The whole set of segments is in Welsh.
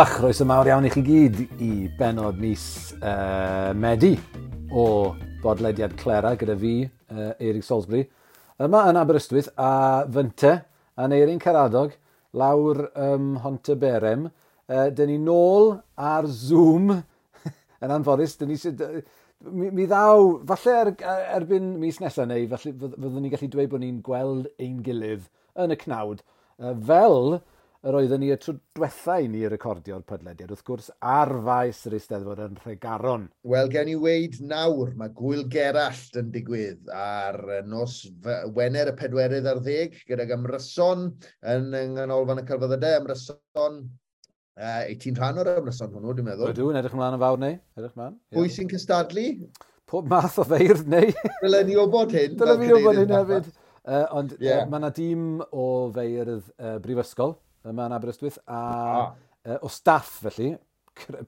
Helo a chroeso mawr iawn i chi gyd i benod mis uh, Medi o bodlediad Clera gyda fi, uh, Eirig Salisbury. Yma yn Aberystwyth a Fynte a Neirin Caradog lawr um, Honta Berem. Uh, dyn ni nôl ar Zoom yn anffodus. Dyn ni sydd... Mi, mi ddaw, falle er, erbyn mis nesaf neu, falle fyddwn ni'n gallu dweud bod ni'n gweld ein gilydd yn y cnawd. Uh, fel yr oeddwn ni y tro diwethaf i ni recordio'r podlediad, wrth gwrs, ar faes yr Eisteddfod yn Rhegaron. Wel, gen i weid nawr, mae gwyl gerallt yn digwydd ar nos Wener y pedwerydd ar ddeg, gyda ymryson yn nghanolfan y celfyddydau, ymryson Uh, 18 rhan o'r ymryson hwnnw, dwi'n meddwl. Ydw, yn edrych ymlaen yn fawr neu? Edrych ymlaen. Pwy sy'n cystadlu? Pob math o feirdd neu? Dylen ni obod hyn. Dylen ni obod hyn hefyd. Uh, ond yeah. uh, mae yna dîm o feirdd uh, brifysgol, yma yn Aberystwyth, a ah. uh, o staff felly,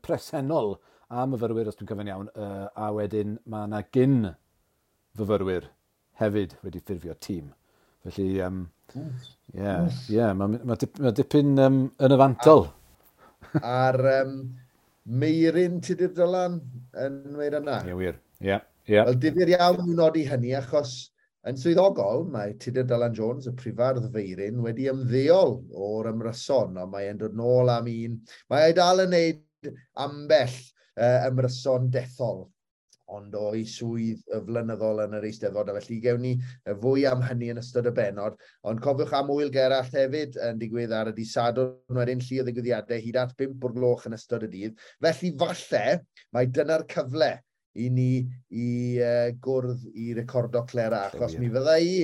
presennol a myfyrwyr os dwi'n cyfyn iawn, uh, a wedyn mae yna gyn fyfyrwyr hefyd wedi ffurfio tîm. Felly, um, yeah, yeah, mae ma dip, ma dipyn um, yn yfantol. A'r um, meirin ti dyr dylan yn meir yna? Ie, wir, ie. Yeah, yeah. Wel, difyr iawn nhw'n nodi hynny, achos Yn swyddogol, mae Tudur Dylan Jones, y prifardd feirin, wedi ymddeol o'r ymryson, ond mae'n dod nôl am un. Mae ei dal yn neud ambell uh, ymryson dethol, ond o'i swydd y flynyddol yn yr eisteddfod, a felly gewn ni fwy am hynny yn ystod y benod. Ond cofiwch am wyl gerall hefyd yn digwydd ar y disadwn wedyn llu o ddigwyddiadau hyd at 5 o'r gloch yn ystod y dydd. Felly falle mae dyna'r cyfle i ni i uh, gwrdd i recordo Clera, achos mi fydda i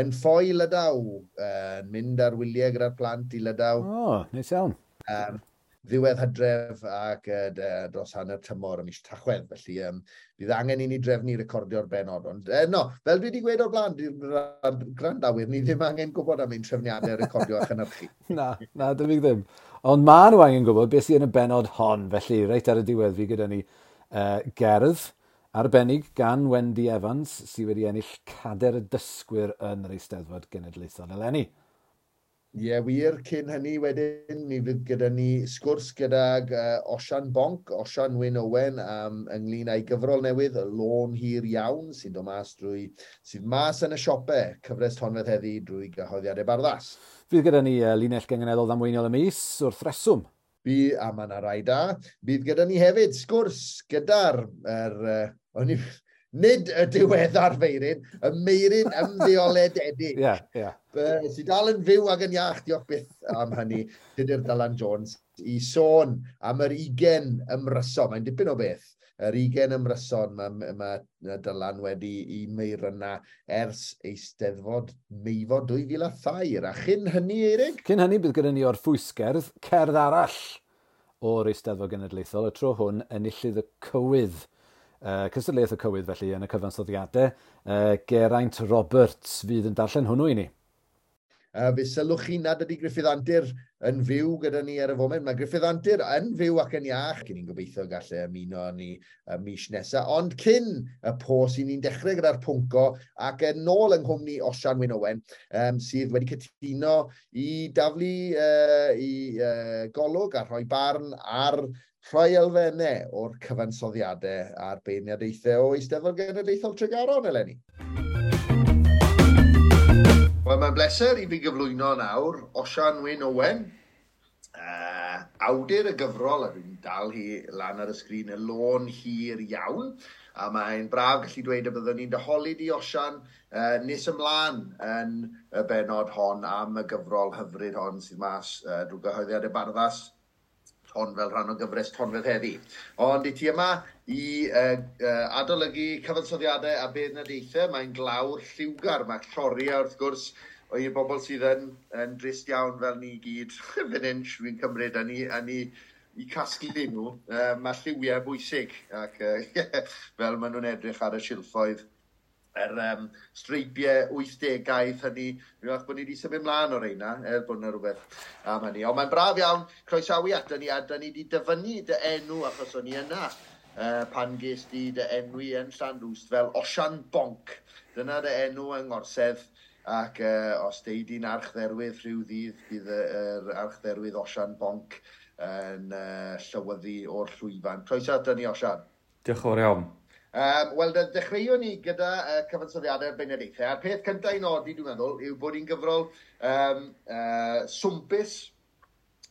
yn ffoi Lydaw, uh, mynd ar wyliau gyda'r plant i Lydaw. O, oh, neis iawn. Um, ddiwedd hydref ac uh, dros hanner tymor ym mis tachwedd. Felly, um, bydd angen i ni drefnu recordio'r benod. Ond, uh, no, fel dwi wedi gweud o'r blaen, grandawyr, ni ddim angen gwybod am ein trefniadau recordio a chynhyrchu. na, na, dim i ddim. Ond ma nhw angen gwybod beth sy'n y benod hon, felly, reit ar y diwedd fi gyda ni uh, gerdd arbennig gan Wendy Evans sydd wedi ennill cader y dysgwyr yn yr Eisteddfod Genedlaethol eleni. Ie, yeah, wir, cyn hynny wedyn, mi fydd gyda ni sgwrs gyda uh, Osian Bonc, Osian Wyn Owen, um, ynglyn â'i gyfrol newydd, y lôn hir iawn, sy'n dod mas drwy, sydd mas yn y siopau, cyfres tonfedd heddi drwy gyhoeddiadau barddas. Fydd gyda ni uh, linell gengeneddol ddamweiniol y mis, wrth reswm, Bu, a mae yna rai da. Bydd gyda ni hefyd sgwrs gyda'r... Er, er, nid y diweddar feirin, y meirin ymddeolededig. Ie, yeah. Yeah. Sy dal yn fyw ac yn iach, diolch byth am hynny, dydy'r Dylan Jones, i sôn am yr 20 ymryso. Mae'n dipyn o beth yr 20 ymryson mae, mae Dylan wedi i meir yna ers eisteddfod meifo 2003. A chyn hynny, Eirig? Cyn hynny bydd gyda ni o'r ffwysgerdd, cerdd arall o'r eisteddfod genedlaethol, y tro hwn enillydd y cywydd. Uh, cystadleuaeth y cywydd felly yn y cyfansoddiadau, uh, Geraint Roberts fydd yn darllen hwnnw i ni. Uh, fe sylwch chi nad ydy Griffith Antur yn fyw gyda ni ar y foment. Mae Griffith Antur yn fyw ac yn iach. Cyn i'n gobeithio gallu ymuno ni y mis nesaf. Ond cyn y pos i ni'n dechrau gyda'r pwnco ac yn ôl yng nghwmni Osian Wyn Owen um, sydd wedi cytuno i daflu uh, i uh, golwg a rhoi barn ar rhoi elfennau o'r cyfansoddiadau a'r beirniadaethau o Eisteddfod Genedlaethol Tregaron, Eleni. Wel, mae'n bleser i fi gyflwyno nawr, Osian Wyn Owen, uh, awdur y gyfrol, a dwi'n dal hi lan ar y sgrin y lôn hir iawn, a mae'n braf gallu dweud y byddwn ni'n dyholid di Osian uh, nes ymlaen yn y benod hon am y gyfrol hyfryd hon sydd mas uh, drwy gyhoeddiad y barddas hon fel rhan o gyfres Tonfedd heddi. Ond i ti yma i uh, uh, adolygu cyfansoddiadau a beth na deithau, mae'n glawr lliwgar, mae lloria wrth gwrs o'i bobl sydd yn, yn drist iawn fel ni gyd fan hyn, dwi'n cymryd, a ni, a ni i casglu nhw, uh, mae lliwiau bwysig ac uh, fel maen nhw'n edrych ar y silffoedd er um, streipie 80au hynny, Dwi'n meddwl bod ni wedi symud mlaen o'r reina, er bod yna rhywbeth am hynny. Ond mae'n braf iawn, croesawu ato ni, a da ni wedi dyfynnu dy enw achos o'n i yna uh, pan ges di dy enw i yn Llanrwst fel Osian Bonc. Dyna dy enw yng Ngorsedd, ac uh, os deud i'n archdderwydd rhyw ddydd, bydd yr archdderwydd Osian Bonc yn uh, llywyddu o'r llwyfan. Croesawu at ni, Osian. Diolch yn fawr iawn. Um, Wel, dechreuwn ni gyda uh, cyfansoddiadau'r Benedictau. A'r peth cyntaf i nodi, dwi'n meddwl, yw bod ni'n gyfrol um, uh, swmpus,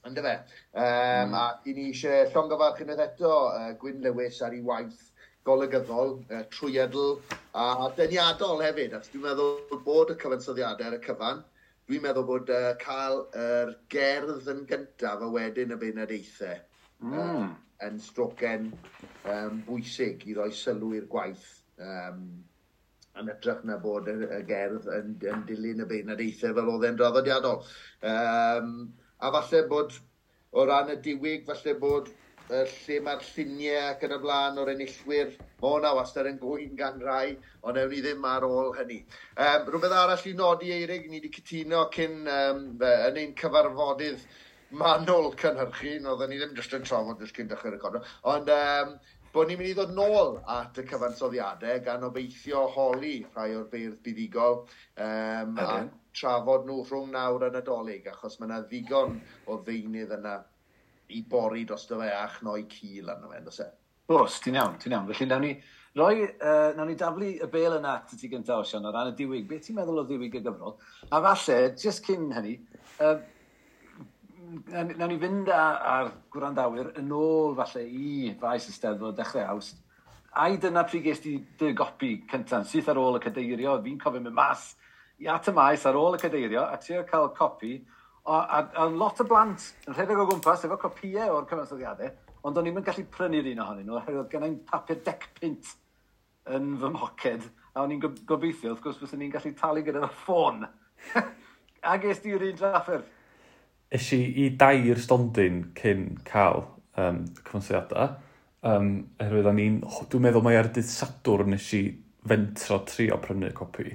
ynddo fe? Um, mm. A i ni eisiau llongyfarch unwaith eto uh, Gwyn Lewis ar ei waith golygyddol, uh, trwyadl a deniadol hefyd. Ac dwi'n meddwl bod y cyfansoddiadau ar y cyfan, dwi'n meddwl bod uh, cael yr uh, gerdd yn gyntaf a wedyn y Benedictau. Mm. Uh, yn strocen um, bwysig i roi sylw i'r gwaith um, yn ytrach na bod y, y gerdd yn, yn dilyn y beinadeithau fel oedd e'n draddodiadol. Um, a falle bod o ran y diwyg, falle bod uh, lle mae'r lluniau ac yn y blaen o'r enillwyr, o na wastad yn gwyn gan rai, ond ewn ni ddim ar ôl hynny. Um, rhywbeth arall i nodi, Eirig, ni wedi cytuno cyn um, yn ein cyfarfodydd manwl cynhyrchu, oedden ni ddim jyst yn trafod jyst cyn dechrau'r recordio, ond um, bod ni'n mynd i ddod nôl at y cyfansoddiadau gan obeithio holi rhai o'r beirdd buddigol um, a trafod nhw rhwng nawr yn nadolig, achos mae yna ddigon o ddeunydd yna i bori dros dy fe a chnoi cil arno fe, ynddo Os, e? ti'n iawn, ti'n iawn. Felly, nawn ni, roi, uh, nawn ni daflu y bel yna at ti gyntaf, Osian, o ran y diwyg. Be ti'n meddwl o ddiwyg y gyfrol? A falle, jyst cyn hynny, uh, nawn ni fynd ar gwrandawyr yn ôl falle i faes y steddfod dechrau awst. A i dyna pryd gest ti dy gopi cyntaf, syth ar ôl y cadeirio, fi'n cofio mynd mas i at y maes ar ôl y cadeirio, a ti'n cael copi, a, a, a, lot o blant yn rhedeg o gwmpas efo copiau o'r cyfansoddiadau, ond o'n i'm yn gallu prynu'r un ohonyn nhw, oherwydd oedd gennau'n papur dec pint yn fy moced, a o'n i'n gobeithio, wrth gwrs, fyddwn ni'n gallu talu gyda'r ffôn. a ges di'r un drafferth? ys i i dair stondin cyn cael um, cyfansiadau. Um, oherwydd o'n i'n, dwi'n meddwl mai ar dydd sadwr nes i fentro trio prynu copi.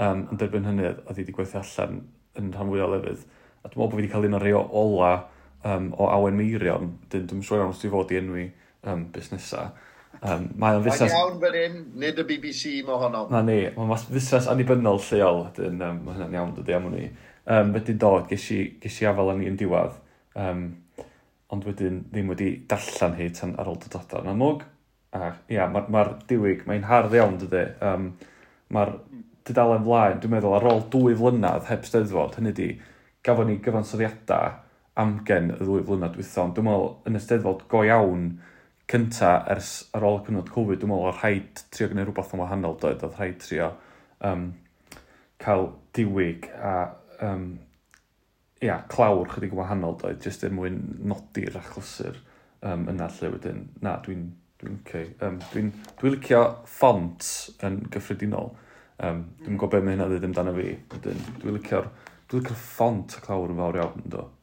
Um, yn derbyn hynny, oedd i wedi gweithio allan yn rhan fwy o lefydd. A dwi'n meddwl bod fi wedi cael un o'r reo ola um, o Awen Meirion. Dyn, dwi'n siŵr iawn os dwi'n fod i enwi um, busnesau. Um, mae o'n fusnes... iawn fel un, nid y BBC mo honno. Na ni, mae'n fusnes annibynnol lleol. Dyn, um, mae hynna'n iawn dydy am hwnni um, wedyn dod, ges i, ges i afel yn i'n diwedd, um, ond wedyn ddim wedi darllen hi tan ar ôl dod yn amlwg. A ia, mae'r ma, diwyg, mae'n hardd iawn dydy. Um, mae'r dudalen flaen, dwi'n meddwl, ar ôl dwy flynedd heb steddfod, hynny di, gafon ni gyfansoddiadau amgen y ddwy flynedd wythno, ond dwi'n meddwl yn y steddfod go iawn cynta ers ar ôl cyfnod Covid, dwi'n meddwl o'r rhaid trio gwneud rhywbeth yn wahanol doedd, oedd rhaid trio um, cael diwyg a um, ia, clawr chydig wahanol doedd, jyst er mwyn nodi'r achlysur um, yna lle wedyn. Na, dwi'n dwi'n okay. um, dwi'n dwi licio ffont yn gyffredinol. Um, dwi'n gwybod beth mae hynna ddweud amdano fi. Wedyn, dwi'n licio'r dwi licio ffont y clawr yn fawr iawn, do. Hmm.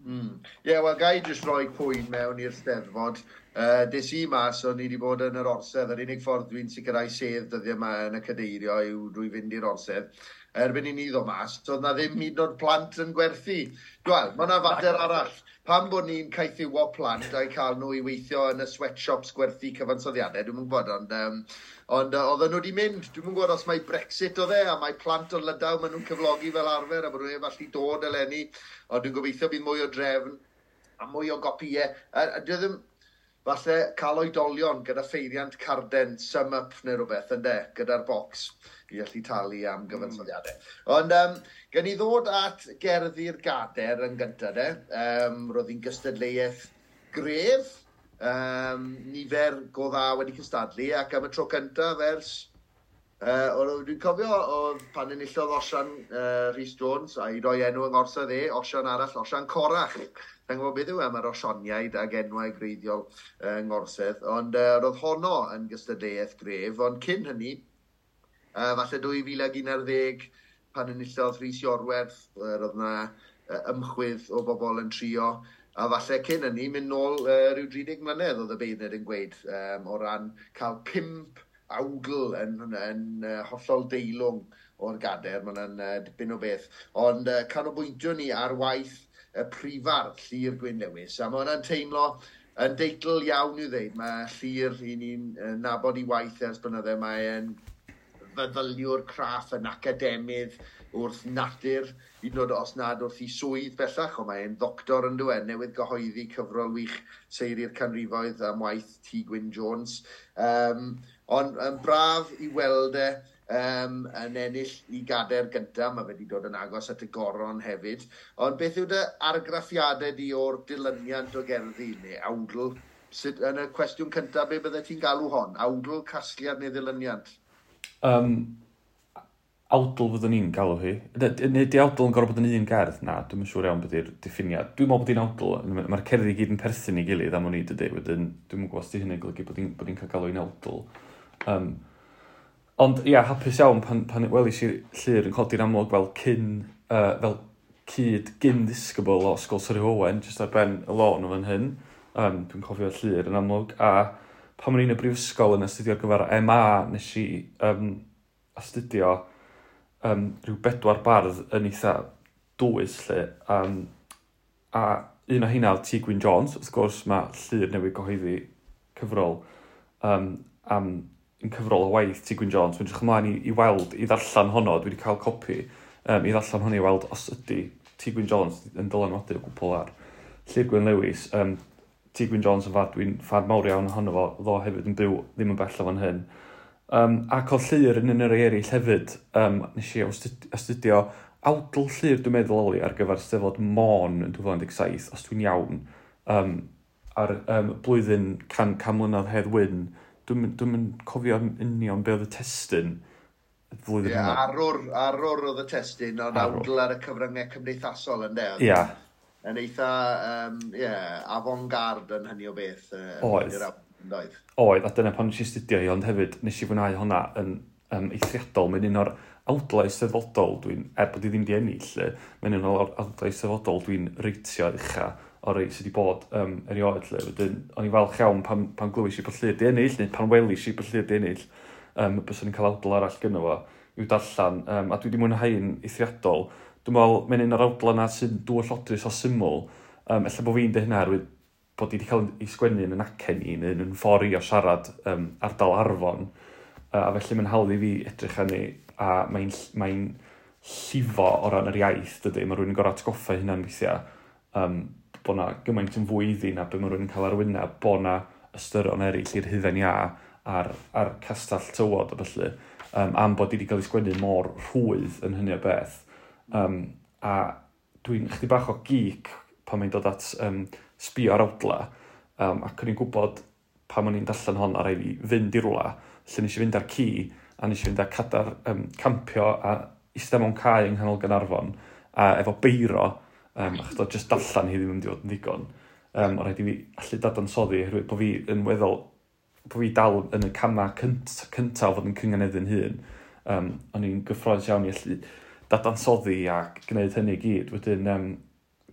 Ie, Mm. Yeah, wel, gai jyst roi pwyn mewn i'r steddfod. Uh, des i mas, o'n i wedi bod yn yr orsedd. Yr unig ffordd dwi'n sicrhau sedd dyddiau yma yn y cadeirio yw drwy fynd i'r orsedd erbyn i ni ddo mas, so na ddim hyd yn oed plant yn gwerthu. Wel, mae yna fater arall. Pam bod ni'n caethiwo plant a'i cael nhw i weithio yn y sweatshops gwerthu cyfansoddiadau, dwi'n gwybod, ond, um, ond uh, oedden nhw wedi mynd. Dwi'n gwybod os mae Brexit o dde a mae plant o Lydaw maen nhw'n cyflogi fel arfer a bod nhw'n efallai dod eleni, ond dwi'n gobeithio bydd mwy o drefn a mwy o gopiau. A, a dwi ddim, falle, cael oedolion gyda pheiriant carden, sum up neu rhywbeth, ynddo, gyda'r bocs i allu talu am gyfansoddiadau. Mm. Ond um, gen i ddod at gerddi'r gader yn gyntaf, de. Um, roedd hi'n gystadleuaeth gref, um, nifer go dda wedi cystadlu, ac am y tro cyntaf ers... Uh, Dwi'n cofio o pan enillodd Osian uh, Rhys Jones a i roi enw yng Ngorsadd e, Osian arall, Osian Corach. Dwi'n gwybod beth yw e? am yr osioniaid ag enwau greiddiol yng uh, Ngorsedd, ond uh, roedd honno yn gystadleuaeth gref, ond cyn hynny, Uh, falle 2011 pan enillodd Rhys Iorwerth, uh, roedd yna uh, ymchwydd o bobl yn trio. A falle cyn hynny, mynd nôl uh, rhyw 30 mlynedd oedd y beirned yn gweud um, o ran cael pimp awgl yn, yn, yn uh, hollol deilwng o'r gader. Mae yna'n uh, dipyn o beth. Ond uh, canolbwyntio ni ar waith y prifar Llyr Gwyn Lewis. A mae hwnna'n teimlo yn deitl iawn i'w ddeud. Mae Llyr i ni'n uh, nabod i waith ers blynydde. Mae'n feddyliwr craff yn academydd wrth natur, un yn oed os nad wrth i swydd bellach, ond mae'n ddoctor yn dweud newydd gyhoeddi cyfrol wych seiri'r canrifoedd am waith T Gwyn Jones. Um, ond yn braf i weld e um, yn ennill i gader gyntaf, mae wedi dod yn agos at y goron hefyd. Ond beth yw dy argraffiadau di o'r dilyniant o gerddi neu awdl? Sut, yn y cwestiwn cyntaf, be byddai ti'n galw hon? Awdl, casgliad neu ddilyniant? um, awdl fyddwn ni'n galw hi. Neu di awdl yn gorfod bod yn un gerdd? Na, dwi'n siŵr iawn beth yw'r diffiniad. Dwi'n meddwl bod hi'n awdl. Mae'r cerddi gyd yn perthyn i gilydd am o'n i dydy. Wedyn, dwi'n meddwl os di hynny'n golygu bod hi'n cael galw i'n awdl. Um, ond ia, hapus iawn pan, pan welis i llir yn codi'r amlwg fel cyn, uh, fel cyd gyn disgybl o Sgol Sori Owen, jyst ar ben y lôn o fan hyn. Um, dwi'n cofio llir yn amlwg. A pan o'n i'n y brifysgol yn astudio ar gyfer MA, nes i um, astudio um, rhyw bedwar bardd yn eitha dwys lle. Um, a un o hynna oedd T. Gwyn Jones, wrth gwrs mae llir newid gyhoeddi cyfrol um, am yn cyfrol o waith T. Gwyn Jones. Dwi'n edrych ymlaen i, i weld, i ddarllen honno, dwi wedi cael copi um, i ddarllen honno i weld os ydy T. Gwyn Jones yn dylanwadu o gwbl ar Llyr Gwyn Lewis. Um, T Gwyn Jones yn fad, dwi'n ffad mawr iawn ohono fo, ddo hefyd yn byw ddim yn bell o fan hyn. Um, ac o llyr yn un yr eraill hefyd, um, nes i astudio awdl llyr dwi'n meddwl oli ar gyfer stefod Môn yn 2017, os dwi'n iawn, um, ar um, blwyddyn can, can mlynedd hedd wyn, dwi'n dwi, cofio union be oedd y testyn flwyddyn yeah, hwnna. Arwr, arwr oedd y testyn, ond awdl ar y cyfryngau cymdeithasol yn de. Ia, yeah, yn eitha, um, yeah, avant-garde yn hynny o beth. Uh, Oedd. Oedd. A dyna pan nes i studio i, ond hefyd nes i fwynhau hwnna yn um, eithriadol. Mae'n un o'r awdlau steddfodol dwi'n, er bod i ddim di ennill, mae'n un o'r awdlau steddfodol dwi'n reitio ucha o rei sydd wedi bod um, erioed. Lle. Wedyn, o'n i falch iawn pan, pan glywis i bod lle di ennill, neu pan welis i bod lle di ennill, um, bys o'n i'n cael awdl arall gynno fo, i'w darllen. Um, a dwi wedi mwynhau'n eithriadol. Dwi'n meddwl, mae'n un o'r awdla yna sy'n dwy llodrus o syml. Um, Ella bod fi'n dweud hynna arwydd bod i wedi cael ei sgwennu yn yn acen i, neu yn ffordd i o siarad um, ardal arfon. Uh, a felly mae'n hawdd i fi edrych hynny, a mae'n mae llifo o ran yr iaith, dydy. Mae rhywun yn gorau atgoffa hynna'n weithiau. Um, bod na gymaint yn fwy iddi na beth mae rhywun yn cael arwyna, bod na ystyron eraill i'r hydden ia a'r, ar castell tywod o felly, um, am bod i wedi cael ei sgwennu mor rhwydd yn hynny o beth. Um, a dwi'n chdi bach o geek pan mae'n dod at um, sbio ar awdla. Um, ac o'n i'n gwybod pan o'n i'n darllen hon a rhaid fi fynd i rwla. Lle nes i fynd ar ci a nes i fynd ar cadar um, campio a eistedd mewn cae yng nghanol Gynarfon a efo beiro um, achos do just dallan hi ddim yn dod yn ddigon. Um, o rhaid i fi allu dadansoddi oherwydd bod fi yn weddol bod fi dal yn y cama cynt, cyntaf fod yn cyngeneddu'n hun. Um, o'n i'n gyffroes iawn i allu dadansoddi a gwneud hynny i gyd. Wedyn, um,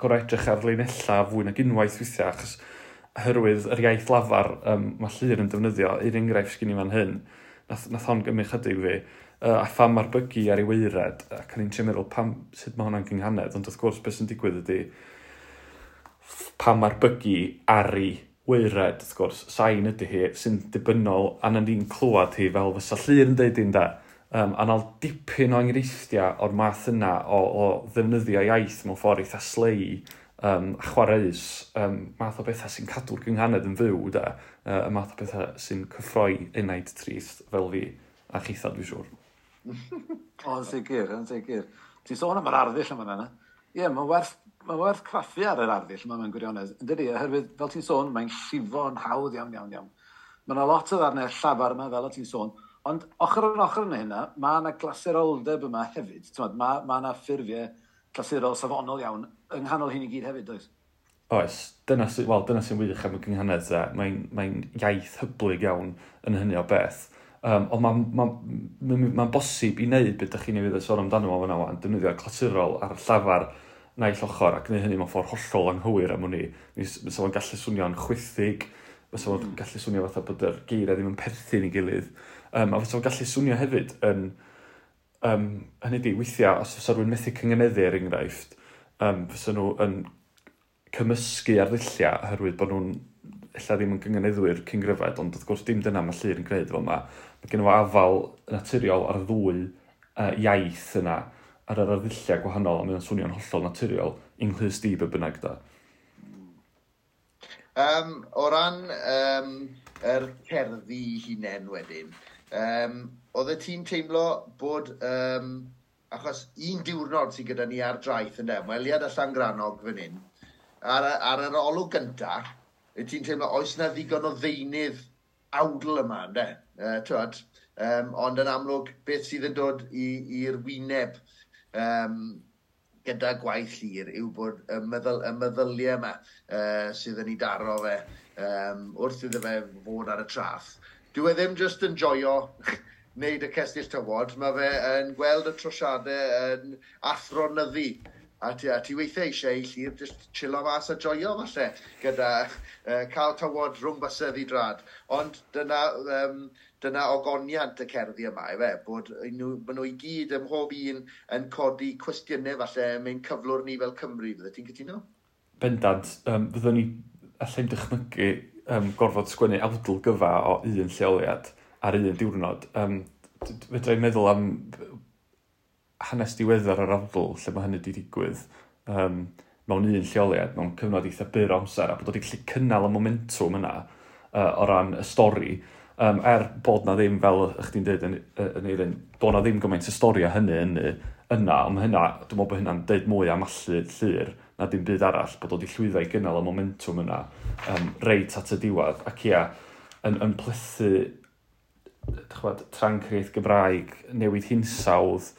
gorau edrych ar leinella fwy na unwaith weithiau, achos oherwydd yr iaith lafar um, mae Llyr yn defnyddio, un enghraifft sgyn i fan hyn, nath, nath hon gymryd chydig fi, uh, a pham mae'r bygu ar ei weired, ac yn i'n trio meddwl pam, sut mae hwnna'n gynghanedd, ond wrth gwrs beth sy'n digwydd ydy pam mae'r bygu ar ei weired, wrth gwrs, sain ydy hi sy'n dibynnol, a na ni'n clywed hi fel fysa Llyr yn deud i'n da. De um, a nal dipyn o enghreifftiau o'r math yna o, o ddefnyddio iaith mewn ffordd eitha slei um, a chwareus, um, math o bethau sy'n cadw'r gynghanedd yn fyw, da, uh, y math o bethau sy'n cyffroi unaid trist fel fi, a chitha dwi'n siŵr. o, yn sicr, yn sicr. Ti'n sôn am yr arddull yma yna. Ie, yeah, mae'n werth, ma werth craffu ar yr arddull yma mewn gwirionedd. Yn dydi, oherwydd, fel ti'n sôn, mae'n llifo'n hawdd iawn, iawn, iawn. Mae yna lot o ddarnau llafar yma, fel o ti'n sôn, Ond ochr yn ochr yn hynna, mae yna glaseroldeb yma hefyd. Mae ma yna ffurfiau clasurol safonol iawn yng nghanol hyn i gyd hefyd, does? Oes, dyna, sy, well, dyna sy'n wych am y gynghanedd dda. Mae'n mae iaith hyblyg iawn yn hynny o beth. Um, ond mae'n ma, ma, ma, ma bosib i wneud beth ydych chi'n ei fydd sôn amdano fo fyna wan, defnyddio clasurol ar llafar naill ochr ac gwneud hynny mewn ffordd hollol anghywir am hwnni. Fysa fo'n gallu swnio'n chwythig, fysa fo'n hmm. gallu swnio fatha bod yr geiriau ddim yn perthyn i gilydd. Um, a fysa fo'n gallu swnio hefyd yn... Um, hynny di, weithiau, os fysa rhywun methu cyngeneddu er enghraifft, um, fysa nhw yn cymysgu ar ddulliau oherwydd bod nhw'n illa ddim yn gyngeneddwyr cyngryfed, ond wrth gwrs dim dyna mae llir yn gwneud fel yma. Mae gen i fo afal naturiol ar ddwy uh, iaith yna ar yr arddulliau gwahanol, a mae'n swnio'n hollol naturiol, ynghlis di be bynnag da. Um, o ran um, yr er cerddi hunain wedyn, um, oedd y tîm teimlo bod... Um, achos un diwrnod sydd gyda ni ar draeth yn ymweliad a Llangranog fan hyn, ar, ar yr olwg gynta, y ti'n teimlo oes na ddigon o ddeunydd awdl yma, ynddo? E, twad, um, ond yn amlwg, beth sydd yn dod i'r wyneb um, gyda gwaith llir yw bod y, meddyl, y meddyliau yma uh, sydd yn ei daro fe um, wrth iddo fe fod ar y traff dyw e ddim just yn joio wneud y cestyll tywod, mae fe yn gweld y trosiadau yn athronyddu. A ti, a ti weithiau eisiau i llir just chilo mas a joio falle gyda uh, cael tywod rhwng bysedd i drad. Ond dyna, um, dyna ogoniant y cerddi yma, efe, bod nhw, maen nhw i gyd ym mhob un yn codi cwestiynau falle mewn cyflwr ni fel Cymru, fydde ti'n cytuno? Bendant, um, fyddwn ni allai'n dychmygu um, gorfod sgwennu awdl gyfa o un lleoliad ar un diwrnod. Um, fedra i'n meddwl am hanes diweddar ar awdl lle mae hynny wedi digwydd um, mewn un lleoliad, mewn cyfnod eitha byr amser, a bod wedi gallu cynnal y momentum yna uh, o ran y stori. Um, er bod na ddim, fel ych ti'n dweud yn, yn eirin, bod na ddim gymaint y stori a hynny yn yna, ond hynna, dwi'n meddwl bod hynna'n deud mwy am allu llir na dim byd arall, bod oedd i llwyddo i gynnal y momentum yna um, reit at y diwedd, ac ia, yn, yn plethu chwad, trancreith Gymraeg, newid hinsawdd,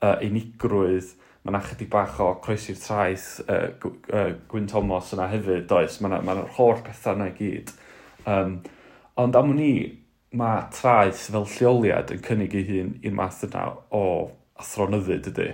uh, unigrwydd, mae yna chydig bach o croesi'r traeth uh, uh, Gwyn Thomas yna hefyd, does, mae yna'r ma holl pethau yna i gyd. Um, ond am ni, mae traeth fel lleoliad yn cynnig ei hun i'r math yna o athronyddu, dydy,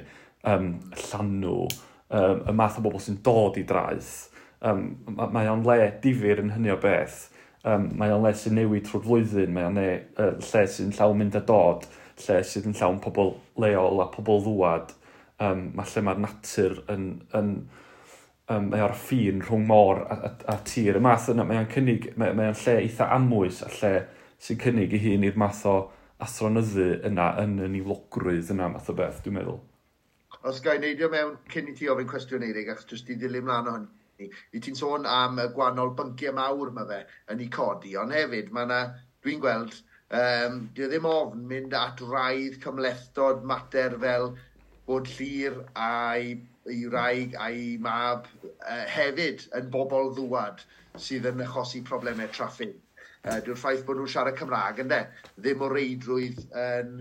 um, llanw, um, y math o bobl sy'n dod i draeth. Um, mae o'n le difyr yn hynny o beth. Um, mae o'n le sy'n newid trwy'r flwyddyn, mae o'n le, uh, lle sy'n llawn mynd a dod, lle sydd yn llawn pobl leol a pobl ddwad. Um, mae lle mae'r natur yn, yn, um, mae o'r ffin rhwng môr a, a, a tir. Y math yna, mae o'n cynnig, mae, mae o'n lle eitha amwys a lle sy'n cynnig ei hun i'r math o athronyddu yna yn y niwlogrwydd yna math o beth, dwi'n meddwl. Os gael neidio mewn cyn i ti ofyn cwestiwn eirig, achos jyst i ddilyn mlaen o hynny, i ti'n sôn am y gwahanol bynciau mawr mae fe yn ei codi, ond hefyd mae yna, dwi'n gweld, um, dwi e ddim ofn mynd at raidd cymlethdod mater fel bod llir a'i i wraig a'i mab uh, hefyd yn bobl ddwad sydd yn achosi problemau traffig uh, dyw'r ffaith bod nhw'n siarad Cymraeg ynddo. Ddim o reidrwydd yn,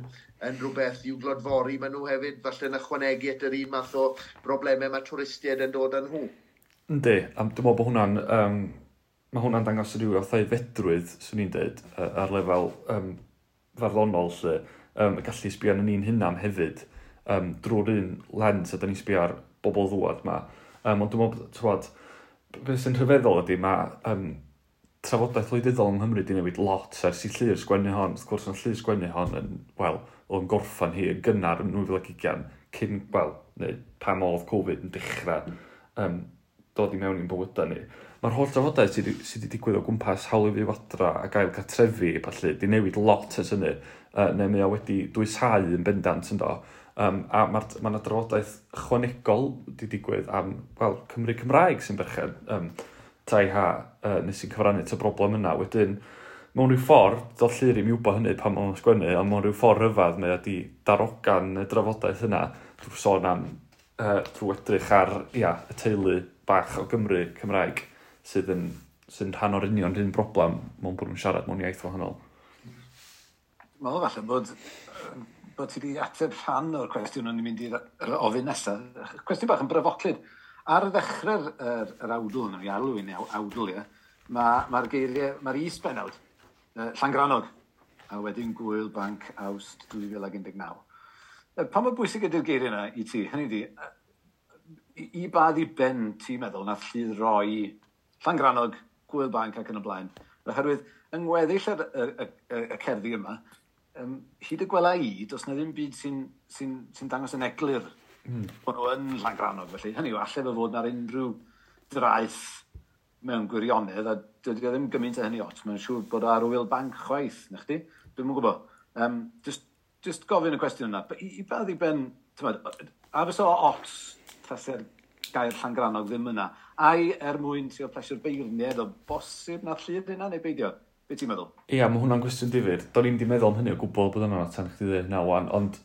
yn rhywbeth i'w glodfori maen nhw hefyd, falle yn ychwanegu at yr un math o broblemau mae twristiaid yn dod yn nhw. Yndi, a dwi'n meddwl bod hwnna'n... Um, mae hwnna'n dangos rhyw o fedrwydd, swn i'n dweud, ar lefel um, farddonol lle, um, y gallu sbio yn un hynna'n hefyd, um, drwy'r un lens a da ni'n sbio ar bobl ddwad yma. Um, ond dwi'n meddwl, tywad, beth sy'n rhyfeddol ydy, mae um, trafodaeth wleidyddol yng Nghymru di newid lot ers i llir sgwennu hon. Wrth gwrs, yn llir sgwennu hon yn, wel, o'n gorffan hi yn gynnar yn 2020, cyn, wel, neu pan oedd Covid yn dechrau um, dod i mewn i'n bywydau ni. Mae'r holl trafodaeth sydd sy wedi digwydd o gwmpas hawl i fyw adra ac ail cartrefi, falle, di newid lot ers hynny, uh, neu mae o wedi dwysau yn bendant yn do. Um, a mae'r ma drafodaeth ychwanegol wedi digwydd am, wel, Cymru Cymraeg sy'n berchen um, tai ha uh, nes i'n cyfrannu at y broblem yna. Wedyn, mewn rhyw ffordd, dod llir i mi wybod hynny pan mae'n sgwennu, ond mewn rhyw ffordd rhyfedd mae wedi darogan y drafodaeth yna drwy sôn am, uh, drwy edrych ar ia, y teulu bach o Gymru Cymraeg sydd yn, sy'n rhan o'r union rhywun broblem mewn bod nhw'n siarad mewn iaith wahanol. Mae'n falle bod bod ti wedi ateb rhan o'r cwestiwn o'n i'n mynd i'r ofyn nesaf. Cwestiwn bach yn brefoclyd ar ddechrau'r er, er awdl yna, i alw i'n awdl, ie, mae'r ma geiriau, mae'r is benawd, uh, Llangranog, a wedyn Gwyl Banc Awst 2019. Uh, pa mor bwysig ydy'r geiriau yna i ti? Hynny di, i, i badd i ben ti'n meddwl na llydd roi Llangranog, Gwyl Banc ac yn y blaen. Oherwydd, yng ngweddill y, y, y, y y cerddi yma, um, hyd y gwela i, does na ddim byd sy'n sy sy, sy dangos yn eglur Mm. Bod nhw yn Llangrannog felly. Hynny yw, allai fe fod na'r unrhyw draeth mewn gwirionedd, a dydy o ddim gymaint o hynny ot. Mae'n siŵr bod ar wyl banc chwaith, na chdi? Dwi'n mwyn gwybod. Um, just, just gofyn y cwestiwn yna. I, i bedd i ben, tymod, a fes o ot tasau'r gair Llangrannog ddim yna. Ai er mwyn trio plesio'r beirniad o bosib na llun yna neu beidio? Be ti'n meddwl? Ia, mae hwnna'n gwestiwn difyr. Do'n i'n di meddwl am hynny o gwbl bod yna tan chdi ddweud na wan, ond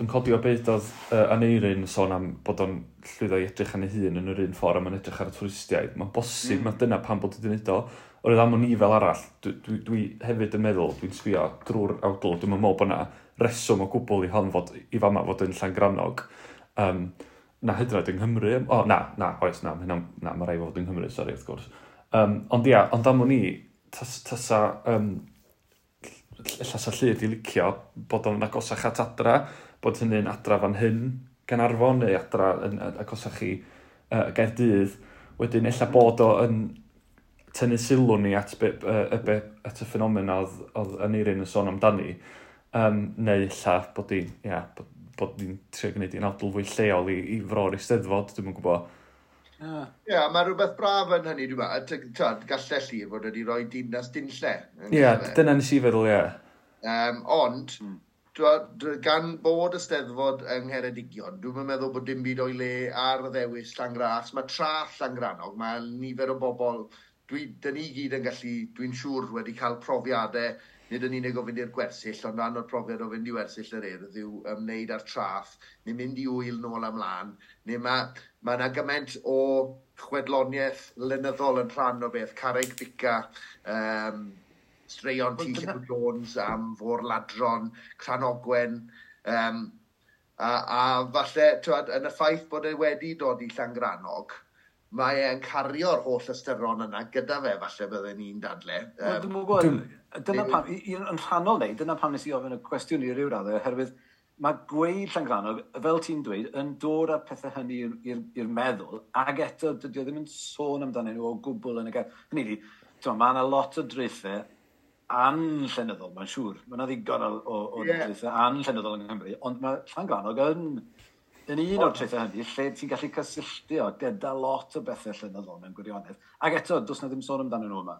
Dwi'n codi o beth oedd uh, Aneirin sôn am bod o'n llwyddo i edrych yn ei hun yn yr un ffordd a mae'n edrych ar y twristiaid. Mae'n bosib, mm. mae dyna pan bod wedi edo. o. Am o'n i fel arall, dwi, dwi, dwi hefyd yn meddwl, dwi'n sbio drwy'r awdl, dwi'n meddwl bod yna reswm o gwbl i hon fod, i fama fod yn Llangrannog. Um, na hyd yn oed yng Nghymru, o na, na, oes, na, na, na mae rai fod yng Nghymru, sori, wrth gwrs. Um, ond ia, ond am o'n i, tas, tasa, um, llasa llyd i licio bod o'n agosach at adra, bod hynny'n adra fan hyn, gan arfon neu adra yn, ac os chi uh, Gaerdydd, wedyn ella bod o yn tynnu sylw ni at, be, uh, be, at y ffenomen oedd, oedd yn eirin yn sôn amdani, um, neu lla bod i'n yeah, bod, bod ni'n trio gwneud i'n adl fwy lleol i, i fro'r eisteddfod, dwi'n gwybod. Ie, yeah. yeah, mae rhywbeth braf yn hynny, dwi'n meddwl, gallelli fod wedi rhoi dinas dinlle. Ie, yeah, dyna nes i feddwl, ie. Yeah. Um, ond, mm gan bod y steddfod yng Ngheredigion, dwi'n meddwl bod dim byd o'i le ar y ddewis Llangras. Mae tra Llangrannog ma' nifer o bobl, dwi 'dyn ni gyd yn gallu dwi'n siŵr wedi cael profiadau, nid yn unig o fynd i'r gwersyll ond rhan o'r profiad o fynd i wersyll yr Urdd yw ymwneud â'r traff neu mynd i wyl nôl a neu mae ma' yna gymaint o chwedloniaeth lynyddol yn rhan o beth carreg bica um, straeon T. Llyfr Jones am fôr ladron, Cranogwen, um, a, a falle, twad, yn y ffaith bod e wedi dod i Llangranog, mae e'n cario'r holl ystyron yna gyda fe, falle bydden ni'n dadle. Um, Dwi'n gwybod, dyna pam, yn rhannol neu, dyna pam nes i ofyn y cwestiwn i ryw raddau, oherwydd mae gweud Llangranog, fel ti'n dweud, yn dod â pethau hynny i'r meddwl, ac eto, dydy o ddim yn sôn amdanyn nhw o gwbl yn y gair. Hynny di, mae yna lot o draethau anllenyddol, mae'n siŵr. Mae yna ddigon o, o, o yeah. traethau anllenyddol yng Nghymru, ond mae Llangranog yn, yn un o'r traethau hynny, lle ti'n gallu cysylltu o gyda lot o bethau llenyddol mewn gwirionedd. Ac eto, dwi'n ddim sôn amdano nhw yma.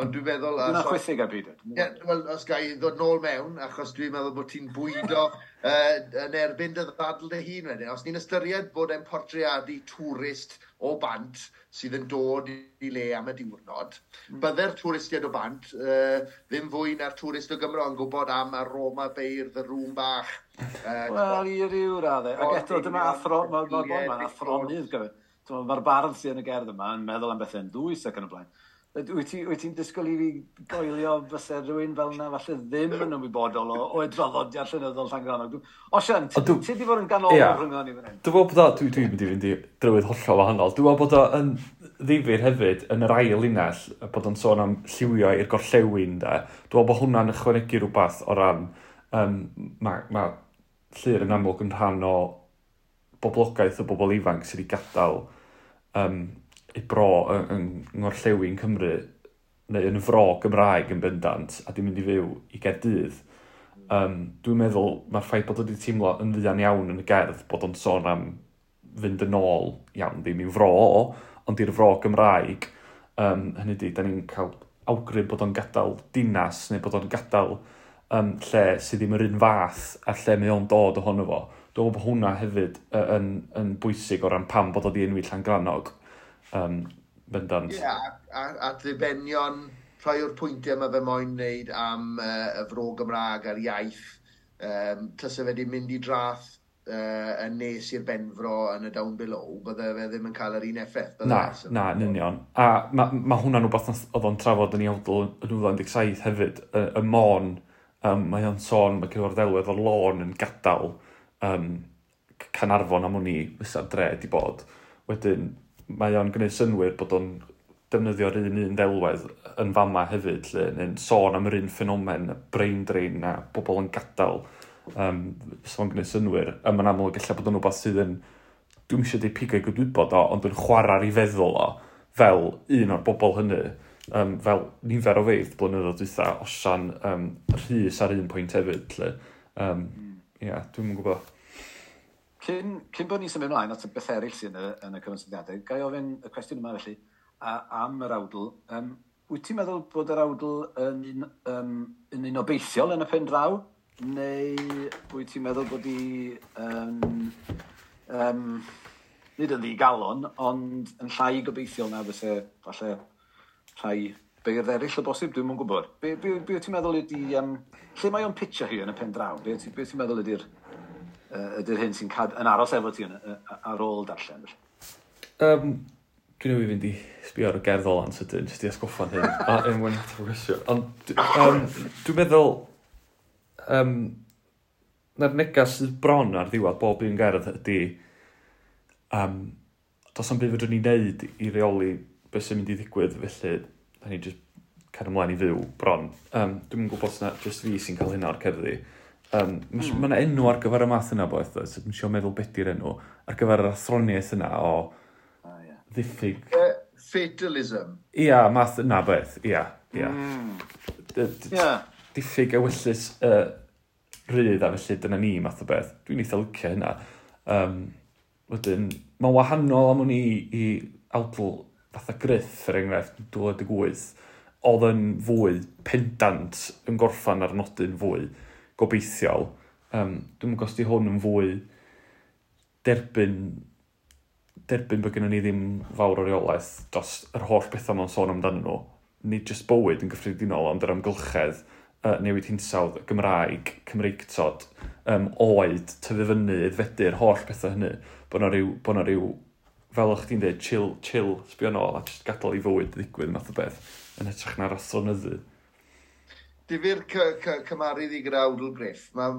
Ond dwi'n meddwl... Dwi'n chwythig ar byd. Yeah, Wel, os gai ddod nôl mewn, achos dwi'n meddwl bod ti'n bwydo uh, yn erbyn dy ddadl dy hun wedyn. Os ni'n ystyried bod e'n portreadu twrist o bant sydd yn dod i le am y diwrnod, mm. bydde'r twristiaid o bant uh, ddim fwy na'r twrist o Gymro yn gwybod am aroma beirdd y rŵm bach. Uh, Wel, i ryw raddau. Ac eto, dyma athro, mae'n ma, ma, ma, ma, ma, ma, ma, ma, ma, ma, ma, ma, ma, ma, ma, ma, Wyt ti'n ti, disgwyl i fi goelio fysa rhywun fel yna falle ddim yn ymwybodol o, o edroddodiad llenyddol Llangrannog. O Sian, ti wedi bod yn ganol yeah. rhyngon i fan hyn? Dwi'n bod o, dwi'n dwi mynd i fynd i drywydd hollol wahanol. Dwi'n bod o yn ddifur hefyd yn yr ail linell bod o'n sôn am lliwio i'r gorllewin da. Dwi'n bod hwnna'n ychwanegu rhywbeth o ran, um, mae ma, llir yn amlwg yn rhan o boblogaeth o bobl ifanc sydd wedi gadael um, y bro yng yn Cymru, neu yn fro Gymraeg yn bendant, a dwi'n mynd i fyw i Gerdydd, um, dwi'n meddwl mae'r ffaith bod wedi teimlo yn ddian iawn yn y gerdd bod o'n sôn am fynd yn ôl iawn, ddim i'n fro, ond i'r fro Gymraeg, um, hynny di, da ni'n cael awgrym bod o'n gadael dinas neu bod o'n gadael um, lle sydd ddim yr un fath a lle mae o'n dod ohono fo. Dwi'n meddwl bod hwnna hefyd yn, yn, yn bwysig o ran pam bod o di enwi Llangrannog. Um, Bendant. Ie, yeah, a, a, a ddibenion rhai o'r pwyntiau mae fe moyn wneud am uh, y fro Gymraeg a'r iaith. Um, Tysa fe wedi mynd i drath uh, yn nes i'r benfro yn y down below, bydde fe ddim yn cael yr un effaith. Na, so, na, yn union. A mae ma hwnna'n rhywbeth oedd o'n trafod yn ei awdl yn 2017 hefyd, y, y môn, um, mae o'n sôn, mae gyda'r ddelwedd o lôn yn gadael um, Canarfon am hwnni, fysa'r dre di bod. Wedyn, mae o'n gwneud synwyr bod o'n defnyddio'r un un ddelwedd yn fama hefyd, lle, neu'n sôn am yr un ffenomen, brain drain na bobl yn gadael, um, sôn gwneud synwyr, a mae'n amlwg gallu bod o'n rhywbeth sydd yn, dwi'n eisiau dweud pigau gydwybod o, ond yn chwarae'r i feddwl o, fel un o'r bobl hynny, um, fel nifer o feith blynyddoedd dwytha, osian um, rhys ar un pwynt hefyd, lle. Um, yeah, hmm. dwi'n gwybod. Cyn, cyn bod ni'n symud ymlaen at y beth eraill sy'n y, yn y cyfansoddiadau, ga i ofyn y cwestiwn yma felly a, am yr awdl. Um, wyt ti'n meddwl bod yr awdl yn un, um, yn un obeithiol yn y pen draw? Neu wyt ti'n meddwl bod i... Um, um, nid yn ddigalon, ond yn llai gobeithiol na fysa falle rhai beirdd eraill o bosib, dwi'n mwyn gwybod. Be, be, be ti'n meddwl ydy... Um, lle mae o'n pitio hi yn y pen draw? Be, be ti'n meddwl ydy'r ydy'r hyn sy'n cad yn aros efo ti ar ôl darllen. Um, dwi'n newid fynd i sbio ar y gerdd olan sydyn, jyst i asgoffa'n hyn, a yn mwyn at y gwestiwn. Ond um, dwi'n meddwl, um, na'r negas sydd bron ar ddiwedd bob un gerdd ydy, um, dos am byd fydwn ni'n neud i reoli beth sy'n mynd i ddigwydd, felly da ni jyst cael ymlaen i fyw bron. Um, dwi'n gwybod bod yna jyst fi sy'n cael hynna o'r cerddi. Um, mae mm. yna enw ar gyfer y math yna boeth, so dwi'n siw meddwl beth di'r enw, ar gyfer yr athroniaeth yna o ah, yeah. ddiffyg. Uh, fatalism. Ia, math yna beth, ia. ia. Mm. Diffyg ewyllus uh, rydd a felly dyna ni math o beth. Dwi'n eitha licio hynna. Um, wedyn, mae'n wahanol am hwn i, i awdl fatha gryth, er enghraifft, dwi'n dod y gwyth, oedd yn fwy pendant yn gorffan ar nodyn fwy gobeithiol. Um, dwi'n gwybod os di hwn yn fwy derbyn, derbyn bod gennym ni ddim fawr o reolaeth dros yr holl bethau mae'n sôn amdano nhw. Nid jyst bywyd yn gyffredinol, ond yr amgylchedd, uh, newid hinsawdd, Gymraeg, Cymreigtod, um, oed, tyfu fyny, edfedu'r holl bethau hynny. Bod na ryw, bod na ryw fel o'ch ti'n dweud, chill, chill, sbio nôl a jyst gadael i fywyd ddigwydd math o beth yn hytrach na'r athronydd difyr cymaru i gyda awdl Griff. Mae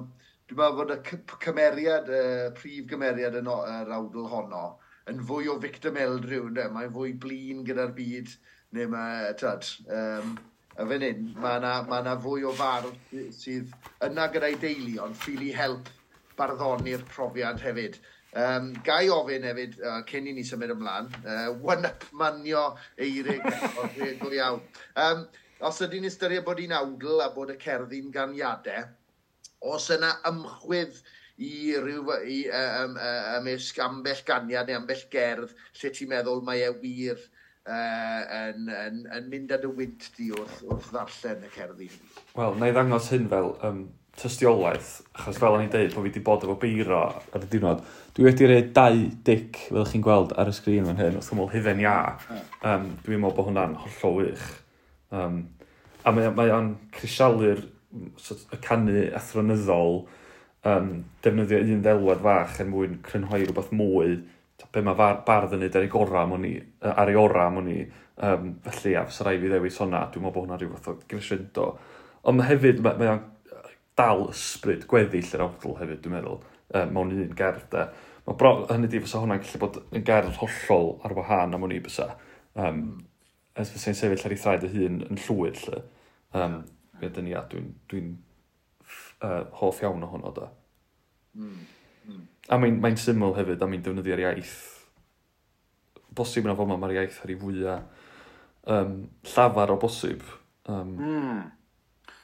dwi'n meddwl bod y cymeriad, y prif gymeriad yn yr awdl honno, yn fwy o victim eldryw, ynddo? mae'n fwy blin gyda'r byd, neu mae, tad, um, y fan hyn, mae yna ma, na, fwy o fardd sydd yna gyda'i deulu, ond ffili help barddoni'r profiad hefyd. Um, gai ofyn hefyd, uh, cyn i ni symud ymlaen, uh, one-up manio eirig, o go iawn. Um, os ydy'n ystyried bod hi'n awdl a bod y cerddi'n ganiadau, os yna ymchwydd i ryw i um, yym yy ymysg ambell ganiad neu ambell gerdd lle ti'n meddwl mae e wir yy yn, yn, yn mynd â dy wynt di wrth, wrth ddarllen y cerddi? Wel, na i ddangos hyn fel um, tystiolaeth, achos fel o'n i'n deud bod fi wedi bod efo beiro ar y diwrnod, dwi wedi rhaid dau dic fel chi'n gweld ar y sgrin fan hyn, wrth ymwyl hyfen ia. Um, hmm. dwi'n meddwl bod hwnna'n hollol wych. Um, a mae, mae o'n crisialu'r sort, y canu athronyddol um, defnyddio un ddelwad fach er mwyn crynhoi rhywbeth mwy be mae bardd yn neud ar ei gorau mwyn ni, ar ei orau mwyn i um, felly a fysa rai fi ddewis hwnna, dwi'n meddwl bod hwnna rhyw fath o gresendo. Ond mae hefyd mae, mae o'n dal ysbryd gweddill yr awdl hefyd, dwi'n meddwl, um, mewn un gerdd de. Mae bro, hynny di fysa hwnna'n gallu bod yn gerdd hollol ar wahân am o'n i bysa. Um, as fysai'n sefyll ar ei thraed y hun yn llwyr lle. Um, Fe dyn ni a dwi'n dwi uh, hoff iawn ohono da. Mm. Mm. A mae'n mae syml hefyd, a mae'n defnyddio'r iaith. Bosib yna fo mae'r iaith ar ei fwyaf um, llafar o bosib. Um, mm.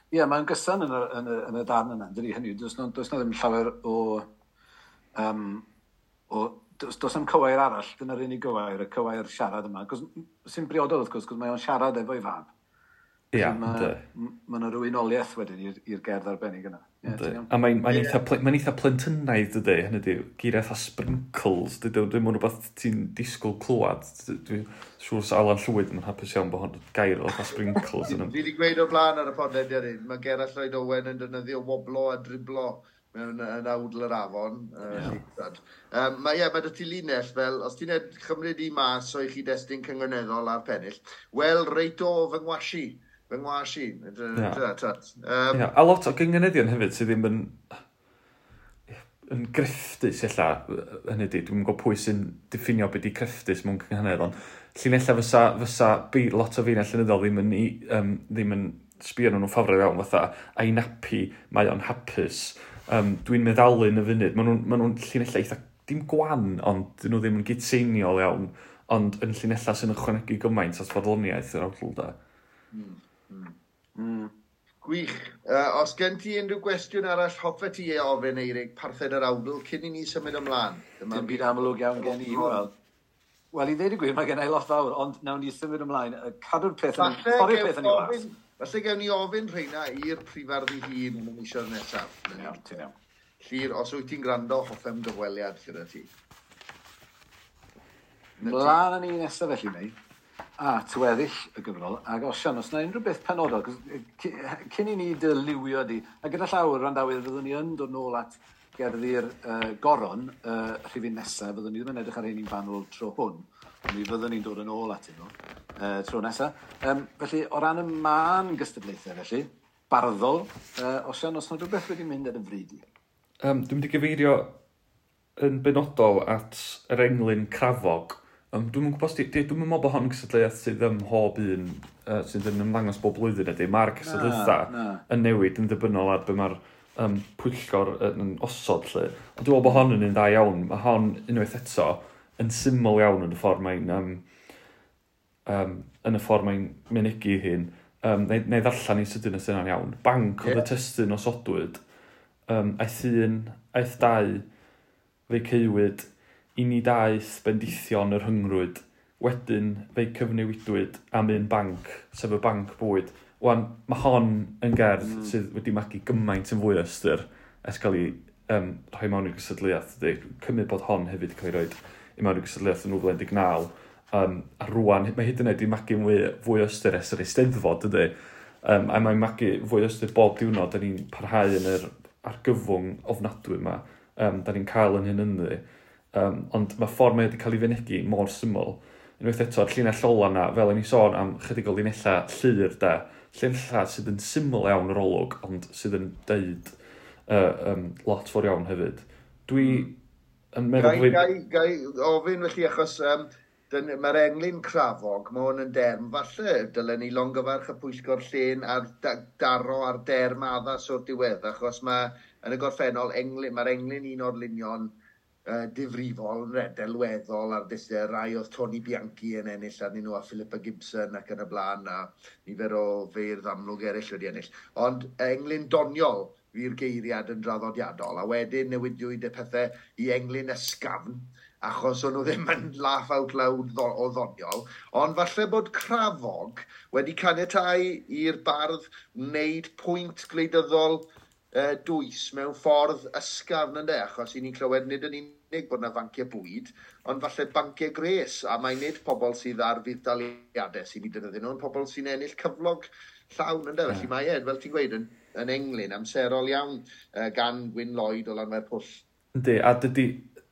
Ie, yeah, mae'n gyson yn y, yn, y, yn y darn yna, dydy hynny. Does na, does na ddim llawer o, um, o does, does am cywair arall, dyna'r unig gywair, y cywair siarad yma. Sy'n briodol wrth gwrs, cos mae o'n siarad efo'i fab. Ia, yeah, Mae yna ma rhyw unoliaeth wedyn i'r gerdd arbennig yna. Yeah, a mae'n mae eitha, mae eitha plentynaidd dydy, hynny ydy, geiriaeth a sprinkles, dydy, dwi'n mwyn rhywbeth ti'n disgwyl clywed. Dwi'n siŵr sa Alan llwyd yn hapus iawn bod hwn gair o'r sprinkles. Fi wedi gweud o blaen ar y podlediad un, mae Gerall Lloyd Owen yn defnyddio woblo a driblo mewn yn awdl yr afon. Uh, yeah. um, mae, yeah, mae dy ti linell fel, os ti'n ed chymryd i mas o'i chi destun cyngryneddol ar pennill, wel, reit o fy ngwasi, fy ngwasi. Um, a lot o gyngeneddion hefyd sydd ddim yn yn grefftus illa, hynny di, dwi'n gwybod pwy sy'n diffinio beth i grefftus mewn cynghanedd, ond llinella fysa, fysa bi, lot o fi'n allynyddol ddim yn, um, ddim yn sbio nhw'n ffafrau iawn, fatha, a'i napu, mae o'n hapus um, dwi'n meddalu yn y funud, maen nhw'n ma nhw llinellau eitha dim gwan, ond dyn nhw ddim yn gydseiniol iawn, ond yn llinellau sy'n ychwanegu gymaint at fodloniaeth yr awdl da. Mm. Mm. Mm. Gwych. Uh, os gen ti unrhyw gwestiwn arall, hoffa ti ei ofyn Eirig, parthed yr awdl cyn i ni symud ymlaen. Dyma Dim byd amlwg iawn gen i, wel. Wel, i ddweud y gwir, mae gen i lot fawr, ond nawn ni symud ymlaen. Cadw'r peth yn... Torri'r peth yn ei was. Falle gewn ni ofyn rheina i'r prifardd ei hun yn y misoedd nesaf. Ti'n iawn, ti'n iawn. Llyr, os wyt ti'n gwrando, hoffem dyfweliad gyda ti. Mlaen yn ni nesaf felly neu, a tyweddill y gyfrol, ac osian, os yna unrhyw beth penodol, cyn i ni dylywio di, a gyda llawr randawydd fyddwn ni yn dod nôl at gerddi'r uh, goron uh, rhifin nesaf, fyddwn ni ddim yn edrych ar ein i'n fanwl tro hwn, Mi fyddwn ni'n dod yn ôl atyn nhw uh, tro nesaf. Um, felly, o ran y man gystadlaethau felly, barddol, uh, Osian, os yna rhywbeth wedi mynd yn y fridi? Um, dwi'n mynd i gyfeirio yn benodol at yr englyn crafog. Um, dwi'n mynd gwybod, dwi'n dwi meddwl bod hon yn gysadleuaeth sydd ym mhob un, uh, sydd yn ymddangos bob blwyddyn ydy. Mae'r gysadleuaethau yn newid yn ddibynnol ar be mae'r um, pwyllgor yn osod lle. Ond dwi'n meddwl bod hon yn un dda iawn. Mae hon unwaith eto yn syml iawn yn y ffordd mae'n um, um, yn y ffordd mae'n mynegu hun um, neu, neu ddarllen i sydyn y syna'n iawn banc yeah. oedd y testyn o sodwyd um, aeth un, aeth dau fe cywyd i ni daeth bendithion yr hyngrwyd wedyn fe cyfnewidwyd am un banc sef y banc bwyd Wan, mae hon yn gerdd mm. sydd wedi magu gymaint yn fwy o ystyr es cael ei um, rhoi mewn i'r gysadliaeth. Cymryd bod hon hefyd cael ei roed i mewn i'w gysylltiaeth yn 2019. Um, a rwan, mae hyd yn oed i magu fwy, fwy o ystyr es yr eisteddfod ydy. Um, a mae'n magu fwy o ystyr bob diwrnod, da ni'n parhau yn yr argyfwng ofnadwy yma. Um, da ni'n cael yn hyn ynddi. Um, ond mae ffordd mae wedi cael ei fynegu mor syml. Unwaith eto, llinell ola yna, fel yn i sôn am chydig o linella llir da, llinella sydd yn syml iawn yr olwg, ond sydd yn deud uh, um, lot fawr iawn hefyd. Dwi hmm yn meddwl... Gai, gai, gai ofyn felly, achos um, mae'r englyn crafog, mae hwn yn derm. Falle dylen ni longyfarch y pwyllgor llun ar daro ar derm addas o'r diwedd, achos mae yn y gorffennol englyn, mae'r englyn un o'r lunion uh, difrifol, delweddol ar dillio rai oedd Tony Bianchi yn ennill arnyn nhw a Philippa Gibson ac yn y blaen a nifer o feirdd amlwg eraill wedi ennill. Ond englyn doniol, i'r geiriad yn draddodiadol, a wedyn newidiwyd y pethau i englyn ysgafn, achos o'n nhw ddim yn laugh out loud o ddoniol, ond falle bod crafog wedi caniatau i'r bardd wneud pwynt gwleidyddol uh, dwys mewn ffordd ysgafn ynddo, achos i ni'n clywed nid yn unig bod yna fanciau bwyd, ond falle banciau gres, a mae nid pobl sydd ar fydd daliadau sy'n ei defnyddio nhw, ond pobl sy'n ennill cyflog llawn ynddo, felly hmm. mae e, fel ti'n gweud, yn yn englyn amserol iawn uh, gan Gwyn Lloyd o lanwer pwll. Yndi, a dydy,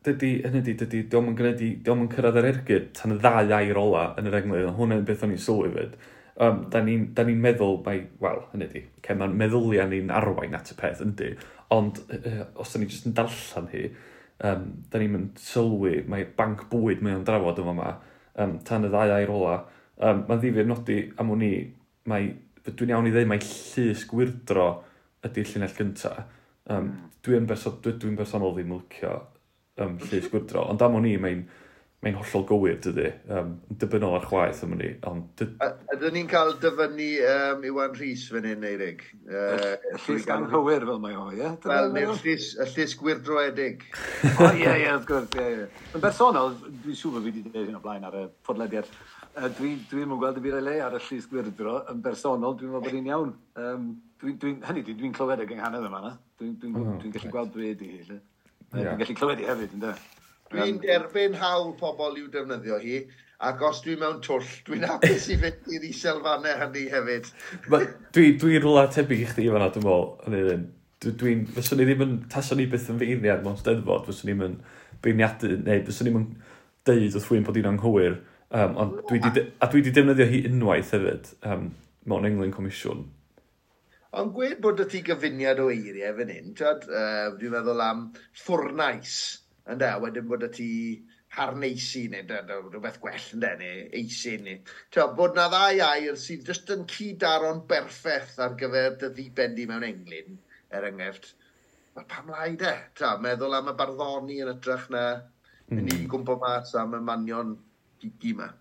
dydy, hynny di, dydy, diolch yn gwneud, diolch yn cyrraedd yr ergyd tan y ddau air ola yn yr englyn, hwnna'n beth o'n i'n sylwi fyd. Um, da ni'n ni meddwl, mae, wel, hynny di, okay, mae'n meddylia ni'n arwain at y peth, yndi, ond uh, os da ni jyst yn darllen hi, um, da ni'n mynd sylwi, mae banc bwyd mae o'n drafod yma, yma, um, tan y ddau air ola, um, mae'n ddifur nodi am o'n i, mae dwi'n iawn i ddweud mae llys gwirdro ydy'r llinell gyntaf. Um, hmm. dwi'n berso, dwi, dwi bersonol ddim yn licio um, llys gwirdro, ond am o'n i mae'n mae hollol gywir dydy, um, dibynnol ar chwaith am o'n i. Ond... Ydyn ni'n cael dyfynnu um, Iwan Rhys fan hyn, Eirig? Uh, llys gan hywir fel mae o, ie? Wel, neu'r llys, y llys gwirdroedig. O, ie, ie, wrth gwrs, ie, ie. Yn bersonol, dwi'n siŵr bod fi wedi dweud hyn o blaen ar y podlediad Dwi, ddim yn gweld y bydd ei le ar y llys gwirdro yn bersonol, dwi'n meddwl bod hi'n iawn. Um, dwi, dwi, hynny, dwi'n dwi clywed y gynghanedd yma na. Dwi'n dwi, dwi, dwi gallu gweld dweud i hi. Dwi'n gallu clywed i hefyd, ynddo. Dwi'n derbyn hawl pobl i'w defnyddio hi, ac os dwi'n mewn twll, dwi'n apus i fynd i'r iselfannau hynny hefyd. Dwi'n dwi rwla tebyg i chdi fanna, dwi'n meddwl, hynny ddyn. Dwi'n, fyswn i ddim yn, taswn i byth yn feirniad mewn steddfod, fyswn i'n yn beirniadu, neu fyswn i'n deud wrth wyn bod i'n anghywir. Um, ond dwi di, a dwi wedi defnyddio hi unwaith hefyd, um, mewn englyn comisiwn. Ond gwed bod y ti gyfuniad o eiriau fan hyn, uh, dwi'n meddwl am ffwrnais, ynda, wedyn bod y ti harneisi neu rhywbeth gwell ynddo, neu eisi neu. Tio, bod na ddau air sydd jyst yn cydaron berffaith ar gyfer dy ddibendi mewn englyn, er enghraifft, mae pam lai de. Tewa, meddwl am y barddoni yn ytrach na mm. ni gwmpa mas am y manion gigi gima.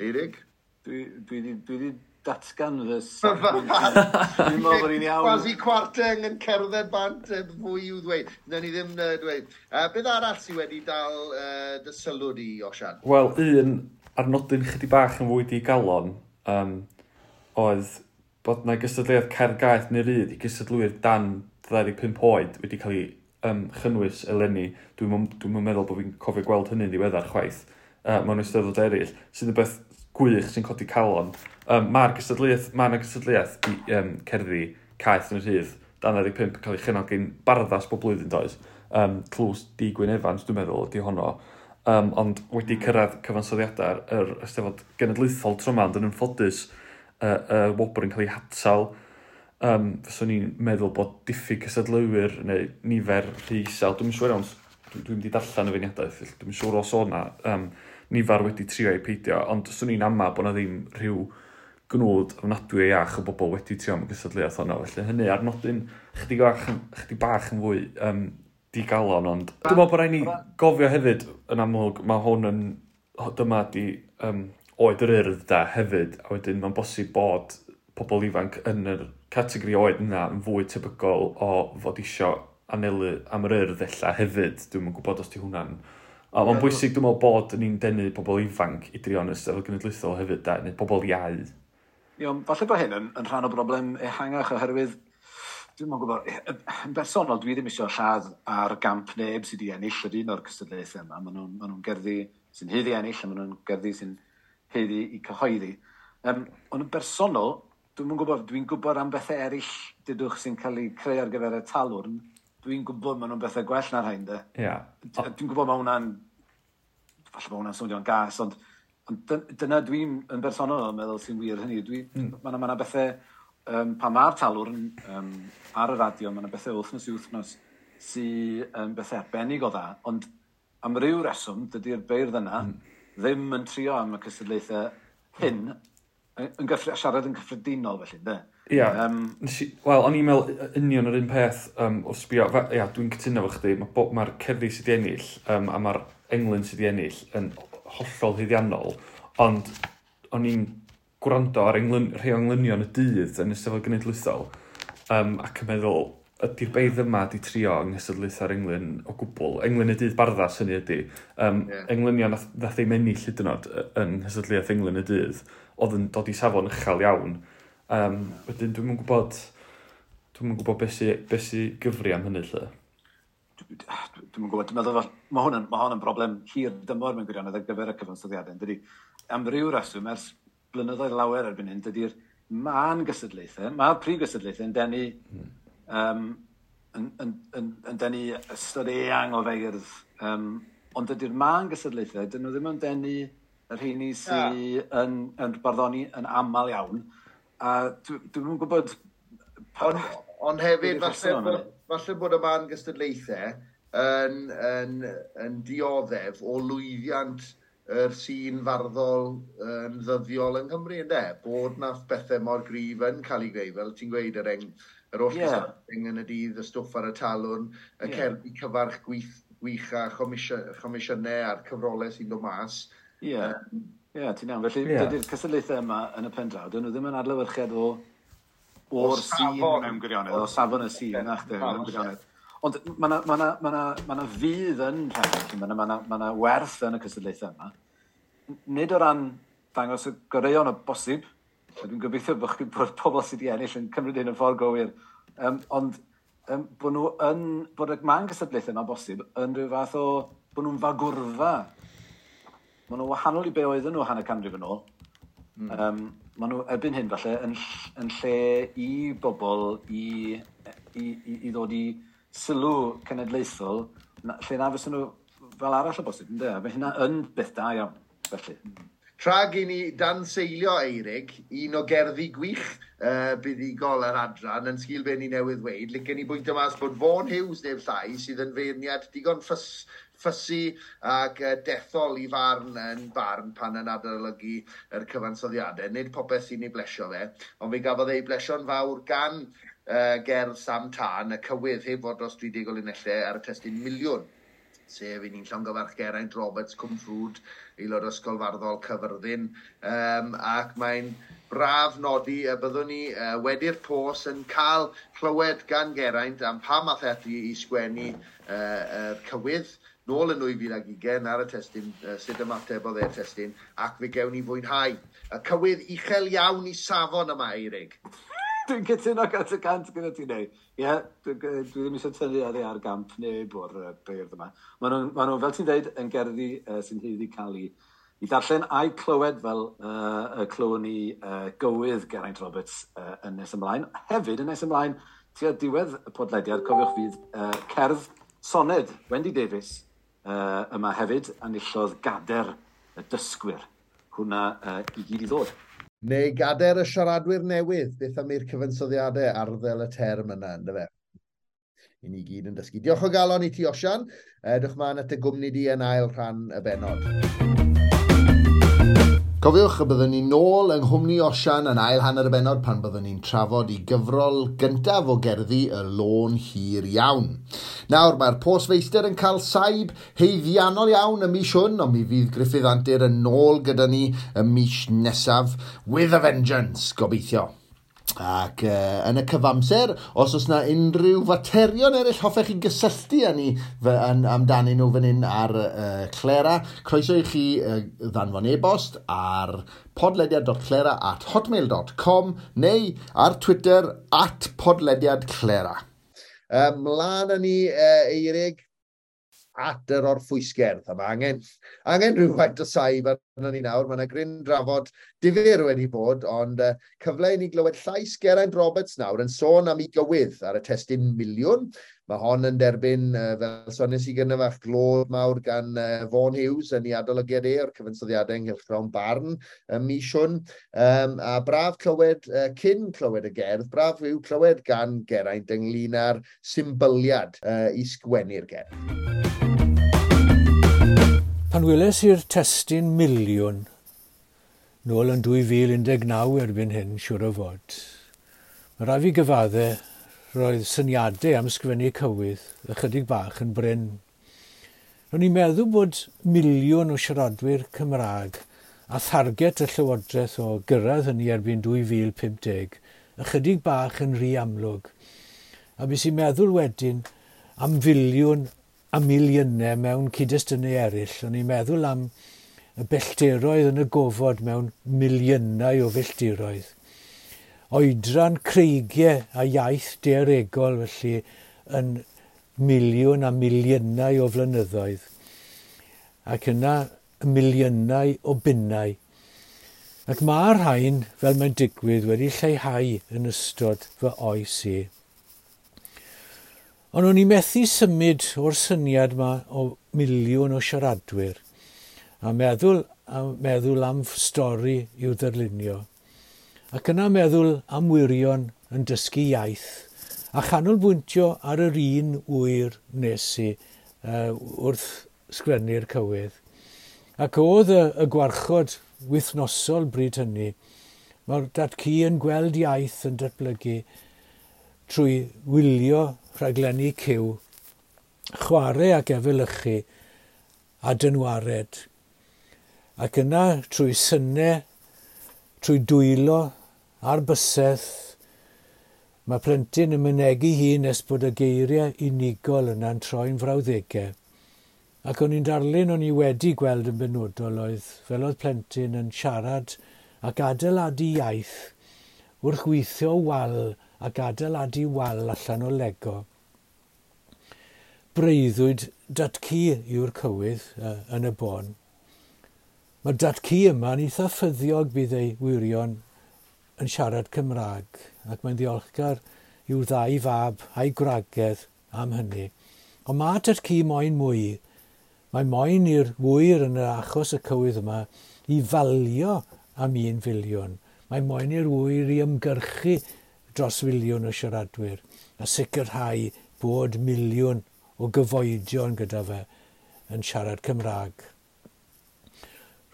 Eirig? Dwi wedi datgan fy safon. Dwi'n meddwl bod ni'n iawn. Quasi Quarteng yn cerdded bant yn fwy i'w ddweud. Na ni ddim uh, dweud. Uh, beth arall sydd wedi dal uh, dy sylw di, Osian? Wel, un ar nodyn chydig bach yn fwy di galon, um, oedd bod na gystadleuodd Caergaeth neu ryd i gystadlwyr dan 25 oed wedi cael ei um, chynnwys eleni. Dwi'n dwi meddwl bod fi'n cofio gweld hynny'n ddiweddar chwaith uh, mewn ystyddod eraill, sydd yn beth gwych sy'n codi calon. Um, Mae'r gystadliaeth, mae yna gystadliaeth i um, cerddi caeth yn y rhydd, dan 15 yn cael ei chynnal gen barddas bob blwyddyn does. Um, Clws Di Gwyn Evans, dwi'n meddwl, di honno. Um, ond wedi cyrraedd cyfansoddiadau yr Ystafod Genedlaethol tryma, ond yn ymffodus, uh, uh, Wobr yn cael ei hatal. Um, fyswn ni'n meddwl bod diffyg cysadlwyr neu nifer rhy isel, dwi'n siŵr iawn, dwi'n dwi mynd i darllen y feiniadaeth, dwi'n siŵr os o'na um, nifer wedi trio i peidio, ond swn i'n ama bod na ddim rhyw gnwd ofnadwy o iach o bobl wedi trio am y gysadleuaeth honno. Felly hynny ar nodyn chdi, bach, chdi bach yn fwy um, digalon, ond dwi'n meddwl bod rhaid ni gofio hefyd yn amlwg, mae hwn yn, dyma di um, oed yr urdd da hefyd, a wedyn mae'n bosib bod pobl ifanc yn yr categori oed yna yn fwy tebygol o fod isio anelu am yr urdd ella hefyd. Dwi'n gwybod os di hwnna'n A mae'n bwysig dwi'n meddwl bod ni'n denu pobl ifanc i drio'n ystafell genedlaethol hefyd, da, neu pobl iau. Ie, falle bod hyn yn, yn rhan o broblem ehangach oherwydd dwi'n meddwl gwybod, e, yn bersonol, dwi ddim eisiau lladd ar gamp neb sydd wedi ennill yr un o'r cystadlaethau yma. Maen nhw'n ma nhw gerddi sy'n heddi ennill, a maen nhw'n gerddi sy'n heddi i cyhoeddi. Um, ond yn bersonol, dwi'n mwyn gwybod, dwi'n gwybod am bethau eraill dydwch sy'n cael ei creu ar gyfer y talwrn, dwi'n gwybod maen nhw'n bethau gwell na'r rhain, de. Yeah. Dwi'n gwybod mae hwnna'n... Falle mae hwnna'n swnio'n gas, ond, ond dyna dwi'n yn bersonol yn meddwl sy'n wir hynny. Dwi, mm. Mae yna bethau... Um, pan mae'r talwr yn, um, ar y radio, mae yna bethau wythnos i wythnos sy'n um, bethau arbennig o dda, ond am ryw reswm, dydy'r beirdd yna mm. ddim yn trio am y cystadlaethau hyn, yn, yn siarad yn gyffredinol felly, de. Ia, um, wel, o'n i'n meddwl union yr un peth um, o sbio, ia, dwi'n cytuno fo chdi, mae'r ma, cerddi sydd wedi ennill um, a mae'r englyn sydd wedi ennill yn hollol hyddiannol, ond o'n i'n gwrando ar englyn, rhai englynion y dydd yn ystafell genedlaethol um, ac yn meddwl, ydy'r beidd yma di trio yng nghysadlaetha'r englyn o gwbl. Englyn y dydd barddas hynny ydy. Um, yeah. Englynion nath, nath ei mennill hyd yn oed yn nghysadlaeth englyn y dydd oedd yn dod i safon uchel iawn Um, wedyn dwi'n gwybod, dwi'n gwybod beth sy'n be sy gyfri am hynny lle. Dwi'n ah, gwybod, dwi'n meddwl, mae hwn ma hwn yn broblem hir dymor mewn gwirionedd ar gyfer y cyfansoddiadau. Dydy, am ryw reswm, ers blynyddoedd lawer erbyn hyn, dydy'r ma'n gysadlaethau, mae'r prif gysadlaethau yn denu hmm. um, yn, yn, yn, yn denu ystod eang o feirdd. Um, ond dydy'r ma'n gysadlaethau, dyn nhw ddim yn denu yr rheini sy'n yeah. yn, yn barddoni yn aml iawn. A dwi'n dwi gwybod... Ond on hefyd, falle, falle bod y man gystadlaethau yn, yn, yn dioddef o lwyddiant yr sîn farddol yn ddyddiol yng Nghymru, ynddo? Bod na bethau mor grif yn cael ei greu, fel ti'n gweud, yr eng, yr oll yeah. yn y dydd, y stwff ar y talwn, y yeah. cerbi cyfarch gwych, gwych a chomisiynau a'r cyfrolau sy'n dod mas. Yeah. Um, Ie, yeah, ti'n iawn. Felly, yeah. dydy'r cystadlaethau yma yn y pen draw, dyn nhw ddim yn adlewyrchiad o o'r sîn. O safon mewn gwirionedd. O safon y sîn, yeah. nach ddim, mewn gwirionedd. Ond mae yna ma na, ma ma fydd yn rhaid, mae yna ma ma werth yn y cystadlaethau yma. Nid o ran dangos y goreion o bosib, dwi'n gobeithio bod chi bod pobl sydd wedi ennill yn cymryd hyn yn ffordd gywir, um, ond um, bod nhw yn, bod y man cystadlaethau yma bosib yn rhyw fath o, bod nhw'n fagwrfa Maen nhw wahanol i be oedden nhw hanner canrif yn ôl. Mm. Um, maen nhw erbyn hyn falle yn, yn lle i bobl i, i, i, i ddod i sylw cenedlaethol, na, lle na fysa nhw fel arall o bosib, ynddo? Mae hynna yn beth da iawn, felly. Tra gen i dan seilio Eirig, un o gerddi gwych uh, buddigol yr adran yn sgil be ni newydd weid, licen i bwynt yma bod Fawn Hughes neu llai sydd yn feirniad digon ffys ffussy ac uh, dethol i farn yn barn pan yn adolygu yr cyfansoddiadau. Nid popeth sy'n ei blesio fe ond fe gafodd ei blesio'n fawr gan uh, gerdd Sam Tân y cywydd heb fod dros dri deg o linellau ar y testyn miliwn sef un i'n llongyfarch Geraint Roberts Cwmfrwd, aelod ysgol farddol Cyfyrddin, um, ac mae'n braf nodi y byddwn ni uh, wedi'r pos yn cael clywed gan Geraint am pa math ethi i sgwennu uh, er cywydd nôl yn 2020 ar y testyn, uh, sut ymateb oedd e'r testyn, ac fe gewn ni fwynhau. Y cywydd uchel iawn i safon yma, Eirig. dwi'n cytuno gant y cant gyda ti neu. Ie, yeah, dwi, ddim eisiau tynnu ar ei ar gamp neu o'r uh, beirdd yma. Maen nhw, ma nhw, fel ti'n dweud, yn gerddi uh, sy'n hyddi cael ei i ddarllen a'i clywed fel uh, y clywed ni uh, gywydd Geraint Roberts uh, yn nes ymlaen. Hefyd yn nes ymlaen, tua diwedd y podlediad, cofiwch fydd uh, cerdd soned Wendy Davies uh, yma hefyd enillodd gader y dysgwyr. Hwna uh, i gyd i ddod. Neu gader y siaradwyr newydd, beth am i'r cyfansoddiadau ar ddel y term yna, ynddo fe? I ni gyd yn dysgu. Diolch o galon i ti, Osian. Edwch mlaen at y gwmni di yn ail rhan y benod. Cofiwch y byddwn ni'n nôl yng Nghymru Osian yn ail hanner y benod pan byddwn ni'n trafod i gyfrol gyntaf o gerddi y lôn hir iawn. Nawr mae'r postfeistr yn cael saib heiddiannol iawn y mis hwn, ond mi fydd Griffith Antur yn nôl gyda ni y mis nesaf with a vengeance, gobeithio. Ac uh, yn y cyfamser, os oes yna unrhyw faterion eraill hoffech chi gysylltu â ni yn, amdanyn nhw fan hyn ar uh, Clera, croeso i chi uh, ddanfon e-bost ar podlediad.clera at hotmail.com neu ar Twitter at podlediadclera. Ymlaen um, â ni, uh, Eirig, at yr orffwysgerdd. A mae angen, angen rhywfaint o saib arno ni nawr. Mae yna gryn drafod difyr wedi bod, ond uh, cyfle i ni glywed llais Geraint Roberts nawr yn sôn am ei gywydd ar y testyn miliwn. Mae hon yn derbyn, uh, fel sonis i gynnaf eich glod mawr gan uh, Vaughan Hughes yn ei adolygiad e o'r cyfansoddiadau ynghylch Grawn Barn ym Misiwn. Um, a braf clywed, uh, cyn clywed y gerdd, braf yw clywed gan Geraint ynglyn â'r symboliad uh, i sgwennu'r gerdd. Pan weles i'r testyn miliwn, nôl yn 2019 erbyn hyn, siwr o fod, mae rai fi gyfaddau roedd syniadau am sgwennu cywydd ychydig bach yn bryn. Ro'n i'n meddwl bod miliwn o siaradwyr Cymraeg a tharget y Llywodraeth o gyrraedd hynny erbyn 2050 ychydig bach yn rhy amlwg. A bys i'n meddwl wedyn am filiwn a miliynau mewn cyd-destynau eraill. O'n i'n meddwl am y bellteroedd yn y gofod mewn miliynau o felltiroedd. Oedran creigiau a iaith deregol felly yn miliwn a miliynau o flynyddoedd. Ac yna miliynau o bunnau. Ac mae'r rhain, fel mae'n digwydd, wedi lleihau yn ystod fy oes i. Ond o'n i methu symud o'r syniad yma o miliwn o siaradwyr a meddwl, a meddwl am stori i'w ddarlunio. Ac yna meddwl am wirion yn dysgu iaith a chanolbwyntio ar yr un wyr nes i uh, wrth sgrennu'r cywydd. Ac oedd y, y gwarchod wythnosol bryd hynny, mae'r datcu yn gweld iaith yn datblygu trwy wylio rhaglenni cyw, chwarae ac efelychu a dynwared. Ac yna trwy synnau, trwy dwylo a'r bysedd, mae plentyn yn mynegu hun nes bod y geiriau unigol yna'n troi'n frawddegau. Ac o'n i'n darlun o'n i wedi gweld yn benodol oedd fel oedd plentyn yn siarad ac adeiladu iaith wrth weithio wal a gadeiladu wal allan o lego. Breuddwyd datcu yw'r cywydd uh, yn y bon. Mae'r datcu yma'n eitha ffyddiog bydd ei wirion yn siarad Cymraeg ac mae'n ddiolchgar i'w ddau fab a'i gwragedd am hynny. Ond mae datcu moyn mwy. Mae moyn i'r wyr yn yr achos y cywydd yma i falio am un filiwn. Mae moyn i'r wyr i ymgyrchu dros filiwn o siaradwyr a sicrhau bod miliwn o gyfoedion gyda fe yn siarad Cymraeg.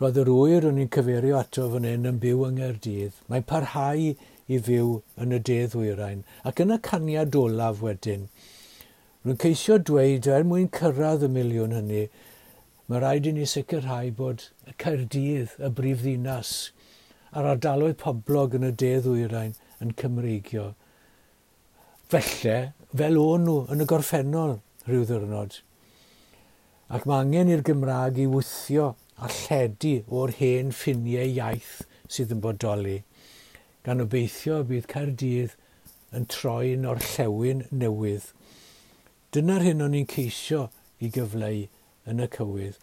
Roedd yr wyr o'n i'n cyfeirio ato fan hyn yn byw yng Nghaerdydd. Mae'n parhau i fyw yn y dedd wyrain. Ac yn y caniad olaf wedyn, rwy'n ceisio dweud er mwyn cyrraedd y miliwn hynny, mae rhaid i ni sicrhau bod y Caerdydd, y brifddinas, a'r ardaloedd poblog yn y dedd wyrain – yn Cymreigio. Felly, fel o'n nhw yn y gorffennol rhyw ddyrnod. Ac mae angen i'r Gymraeg i wythio a lledu o'r hen ffiniau iaith sydd yn bodoli. Gan obeithio bydd Caerdydd yn troi'n orllewin newydd. Dyna'r hyn o'n i'n ceisio i gyfleu yn y cywydd.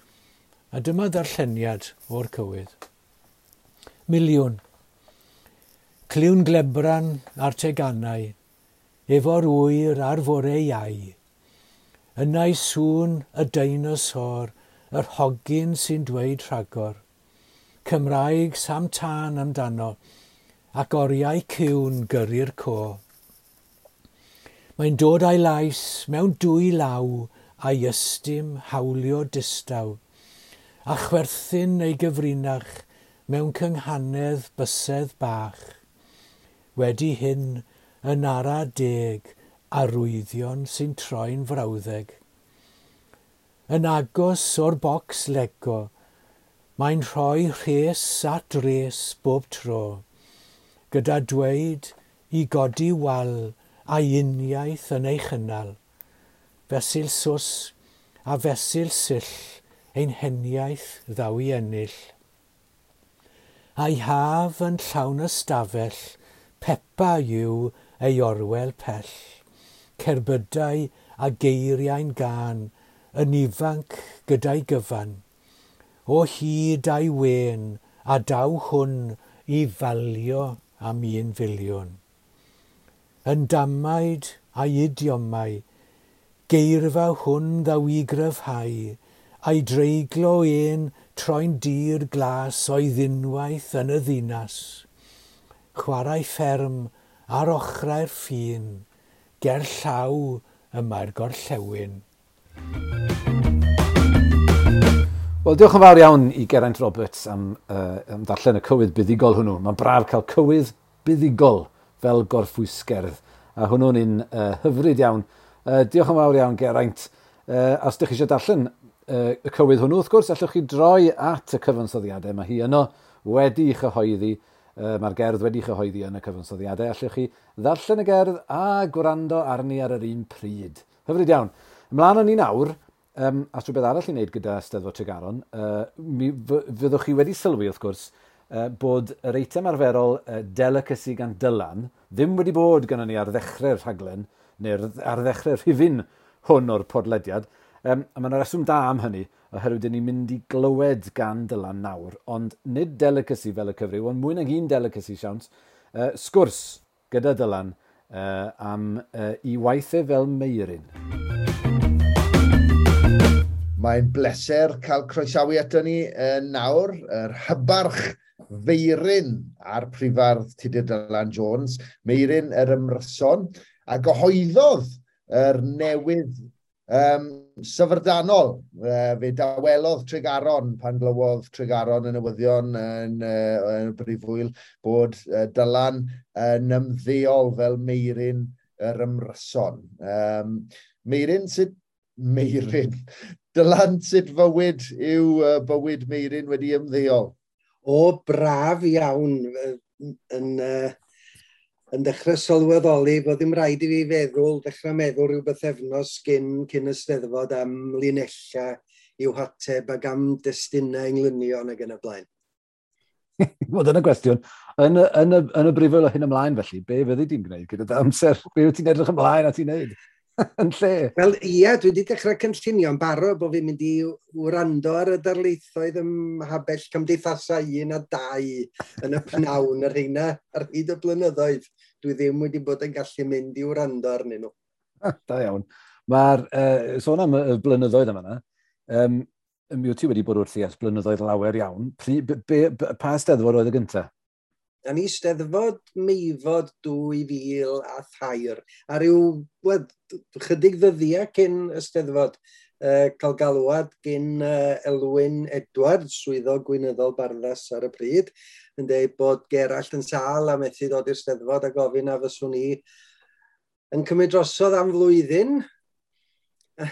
A dyma ddarlleniad o'r cywydd. Miliwn Cliwn glebran a'r teganau, efo'r wyr a'r fore iau. Yna'i sŵn y deinosor, yr hogyn sy'n dweud rhagor. Cymraeg sam tân amdano, ac oriau cwn gyrru'r co. Mae'n dod a'i lais mewn dwy law a'i ystym hawlio distaw, a chwerthin ei gyfrinach mewn cynghanedd bysedd bach wedi hyn yn ara deg arwyddion sy'n troi'n frawddeg. Yn agos o'r bocs lego, mae'n rhoi rhes at res bob tro, gyda dweud i godi wal a uniaeth yn ei chynnal, fesul sws a fesul sill ein heniaeth ddaw i ennill. A'i haf yn llawn ystafell Pepa yw ei orwel pell, cerbydau a geiriau'n gan, yn ifanc gyda'i gyfan. O hyd a'i wen a daw hwn i falio am un filiwn. Yn damaid a'i idiomau, geirfa hwn ddaw i gryfhau, a'i dreiglo un troi'n dir glas o'i ddinwaith yn y ddinas chwarae fferm ar ochrau'r ffin, ger llaw yma'r gorllewin. Wel, diolch yn fawr iawn i Geraint Roberts am, uh, am darllen y cywydd buddigol hwnnw. Mae'n braf cael cywydd buddigol fel gorffwysgerdd. A hwnnw'n un uh, hyfryd iawn. Uh, diolch yn fawr iawn, Geraint. Uh, os ydych chi eisiau darllen uh, y cywydd hwnnw, wrth gwrs, allwch chi droi at y cyfansoddiadau. Mae hi yno wedi'i chyhoeddi uh, mae'r gerdd wedi chyhoeddi yn y cyfansoddiadau. Allwch chi ddarllen y gerdd a gwrando arni ar yr un pryd. Hyfryd iawn. Ymlaen o'n ni nawr, um, a rhywbeth arall i wneud gyda Steddfod Tregaron, uh, mi, fyddwch chi wedi sylwi wrth gwrs uh, bod yr eitem arferol uh, delicacy gan Dylan ddim wedi bod gyda ni ar ddechrau'r rhaglen, neu ar ddechrau'r rhifin hwn o'r podlediad, um, a mae'n reswm da am hynny oherwydd ni'n mynd i glywed gan Dylan nawr, ond nid delicacy fel y cyfrif, ond mwy nag un delicacy siawns, uh, sgwrs gyda Dylan uh, am uh, i waithau fel meirin. Mae'n bleser cael croesawu ato ni uh, nawr, yr hybarch feirin a'r prifardd Tudur Dylan Jones, meirin yr ymryson, a gyhoeddodd yr newydd um, syfrdanol. Uh, fe dawelodd Tregaron pan glywodd Tregaron y newyddion yn, uh, yn y brifwyl bod uh, Dylan yn ymddeol fel Meirin yr ymryson. Um, Meirin sydd... Meirin. Dylan sut fywyd yw uh, bywyd Meirin wedi ymddeol? O, braf iawn yn... Uh, yn dechrau sylweddoli bod ddim rhaid i fi feddwl, dechrau meddwl rhyw efnos gyn, cyn ysteddfod am linella i'w hateb ac am destunau englynion ac yn y blaen. Wel, dyna gwestiwn. Yn, yn, yn, y, yn y brifol o hyn ymlaen felly, be fyddi di'n gwneud gyda dy amser? Be wyt ti'n edrych ymlaen a ti'n neud? yn lle? Wel, ia, dwi wedi dechrau cynllunio'n barod bod fi'n mynd i wrando ar y darlithoedd ym habell cymdeithasau un a dau yn y pnawn yr hynna ar hyd y blynyddoedd dwi ddim wedi bod yn gallu mynd i wrando arnyn nhw. Da iawn. Mae'r uh, sôn am y blynyddoedd yma yna, um, mi wyt ti wedi bod wrth i as blynyddoedd lawer iawn. Pri, be, be, pa steddfod oedd y gyntaf? Da ni steddfod meifod 2000 a thair. A rhyw wed, chydig ddyddiau cyn y steddfod uh, cael galwad gyn uh, Elwyn Edwards, swyddo gwynyddol barddas ar y pryd yn dweud bod Gerallt yn sal a methu dod i'r steddfod a gofyn a fyswn ni yn cymryd drosodd am flwyddyn.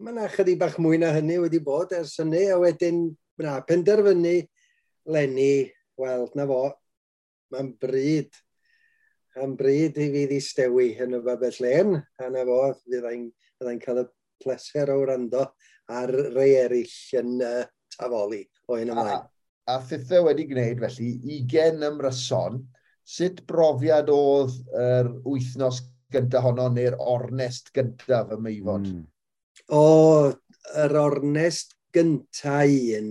Mae yna chydig bach mwy na hynny wedi bod ers hynny, a wedyn na, penderfynu Lenny, wel, na fo, mae'n bryd, mae'n bryd i fi ddistewi yn y babell len, a na fo, fyddai'n cael y pleser o wrando ar rei eraill yn uh, tafoli o hyn ymlaen. A, a thitha wedi gwneud felly 20 ymryson, sut brofiad oedd yr wythnos gyntaf honno neu'r ornest gyntaf y meifod? Mm. O, yr ornest gyntaf un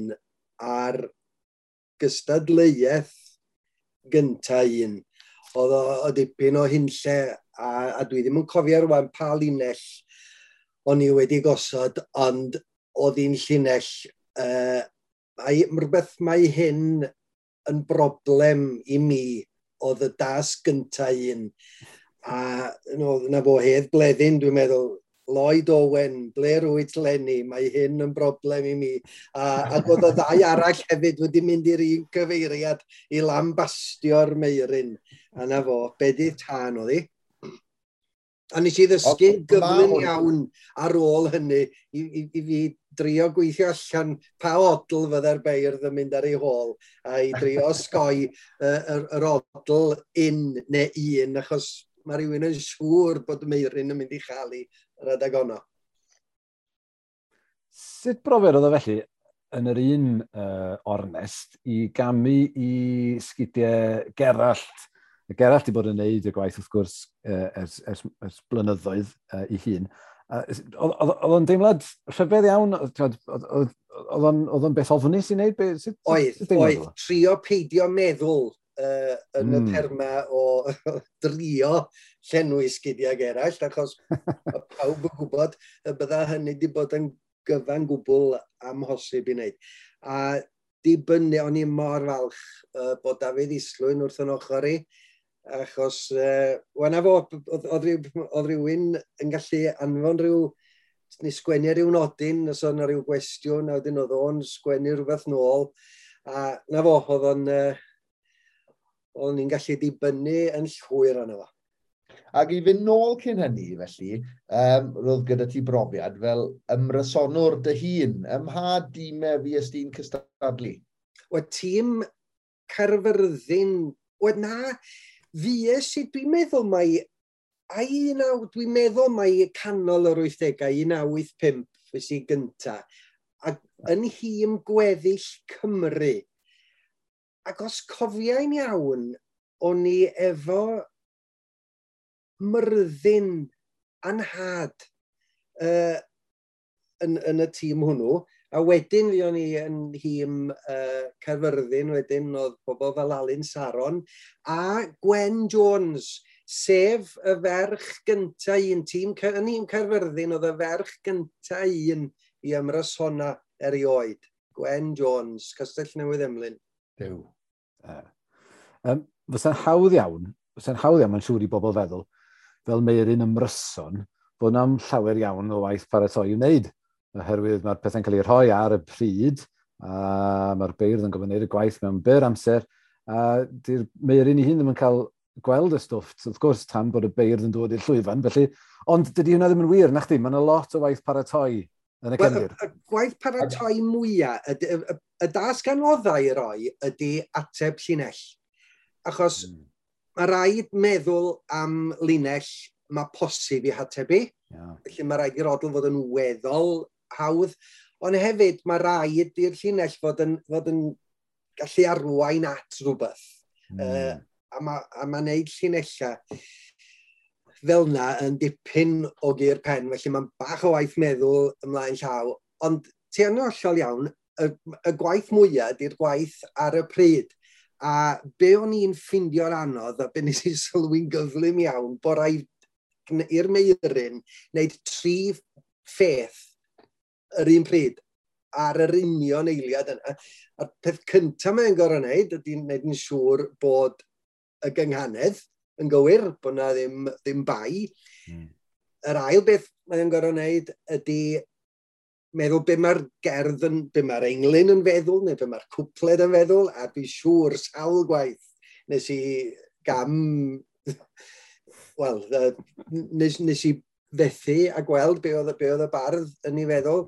a'r gystadleuaeth gyntaf un. Oedd o dipyn o hunlle a, a dwi ddim yn cofio rwan pa linell o'n i wedi gosod, ond oedd hi'n llinell uh, mae rhywbeth mae hyn yn broblem i mi oedd y das gyntaf un. A no, na fo hedd bleddyn, dwi'n meddwl, Lloyd Owen, Blair Wyt Lenny, mae hyn yn broblem i mi. A, a oedd y ddau arall hefyd wedi mynd i'r un cyfeiriad i lambastio'r meirin. A na fo, bedydd tan oedd hi. A nes i ddysgu gyflym iawn ar ôl hynny i, i, i fi drio gweithio allan pa odl fydda'r beirdd yn mynd ar ei hôl a i drio osgoi uh, yr, yr odl un neu un achos mae rhywun yn siŵr bod y meirin yn mynd i chael yr adeg honno. Sut brofiad oedd o felly yn yr un uh, ornest i gamu i sgidiau Gerallt? Geralt i bod yn neud y gwaith wrth gwrs ers, ers, ers blynyddoedd uh, i hun. Oedd o'n deimlad rhyfedd iawn, oedd o'n beth ofnus i wneud? Oedd, oedd trio peidio meddwl uh, yn mm. y hmm. terma o drio llenwi sgidiau eraill, achos pawb yn gwybod y bydda hynny wedi bod yn gyfan gwbl amhosib i wneud. A dibynnu, o'n i mor falch uh, bod David Islwyn wrth yn ochr i, achos uh, wna fo, oedd rhywun yn gallu anfon rhyw, ni sgwennu rhyw nodyn, os oedd yna rhyw gwestiwn, a wedyn oedd o'n sgwennu rhywbeth nôl, a na fo, oedd o'n, uh, oedd ni'n gallu dibynnu yn llwyr arno fo. Ac i fynd nôl cyn hynny, felly, um, roedd gyda ti brofiad fel ymrysonwr dy hun, ym mha dîmau fi ysdyn cystadlu? Wel, tîm Carfyrddin, wel na, Fies i, dwi'n meddwl mai, a un aw, dwi'n meddwl mai canol yr 80au, 1985, fes i gynta, ac yn hîm gweddill Cymru. Ac os cofiau'n iawn, o'n i efo myrddin anhad uh, yn, yn y tîm hwnnw, A wedyn fi o'n i yn hym uh, Caerfyrddin, wedyn oedd pobl fel Alun Saron a Gwen Jones, sef y ferch gyntaf un tîm, yn un Caerfyrddin oedd y ferch gyntaf un i ymrasona erioed. Gwen Jones, Castell Newydd Emlyn. Dew. Uh. Um, fysa'n hawdd iawn, fysa'n hawdd iawn, mae'n siŵr i bobl feddwl, fel Meirin ymryson, bod yna'n llawer iawn o waith paratoi i wneud oherwydd mae'r pethau'n cael ei rhoi ar y pryd, a mae'r beirdd yn gofyn wneud y gwaith mewn byr amser, a di'r meirin i hun ddim yn cael gweld y stwff, wrth gwrs, tan bod y beirdd yn dod i'r llwyfan, felly, ond dydy hwnna ddim yn wir, na chdi, mae'n lot o waith paratoi yn y cynnyr. Y, y gwaith paratoi mwyaf, y, y, y y dasganoddau i roi ydy ateb llinell. Achos mm. mae rhaid meddwl am linell mae posib i hatebu. Yeah. Felly mae rhaid i'r odl fod yn weddol hawdd, ond hefyd mae rhaid i'r llinell fod yn, fod yn gallu arwain at rhywbeth. Mm. Uh, a mae ma wneud llinellau fel yna yn dipyn o gyr pen, felly mae'n bach o waith meddwl ymlaen llaw, ond ti yn ollol iawn, y, y gwaith mwyaf ydy'r gwaith ar y pryd. A be o'n i'n ffindio'r anodd a be nes i sylwi'n gyflym iawn, bod rhaid i'r meirin wneud tri pheth yr un pryd ar yr union eiliad yna. A'r peth cyntaf mae'n gorau wneud ydy wneud yn siŵr bod y gynghanedd yn gywir, bod yna ddim, ddim bai. Mm. Yr ail beth mae'n gorau wneud ydy meddwl be mae'r gerdd yn, be mae'r englyn yn feddwl, neu be mae'r cwpled yn feddwl, a dwi'n siŵr sawl gwaith nes i gam, wel, nes, nes i fethu a gweld be oedd, be oedd y bardd yn ei feddwl.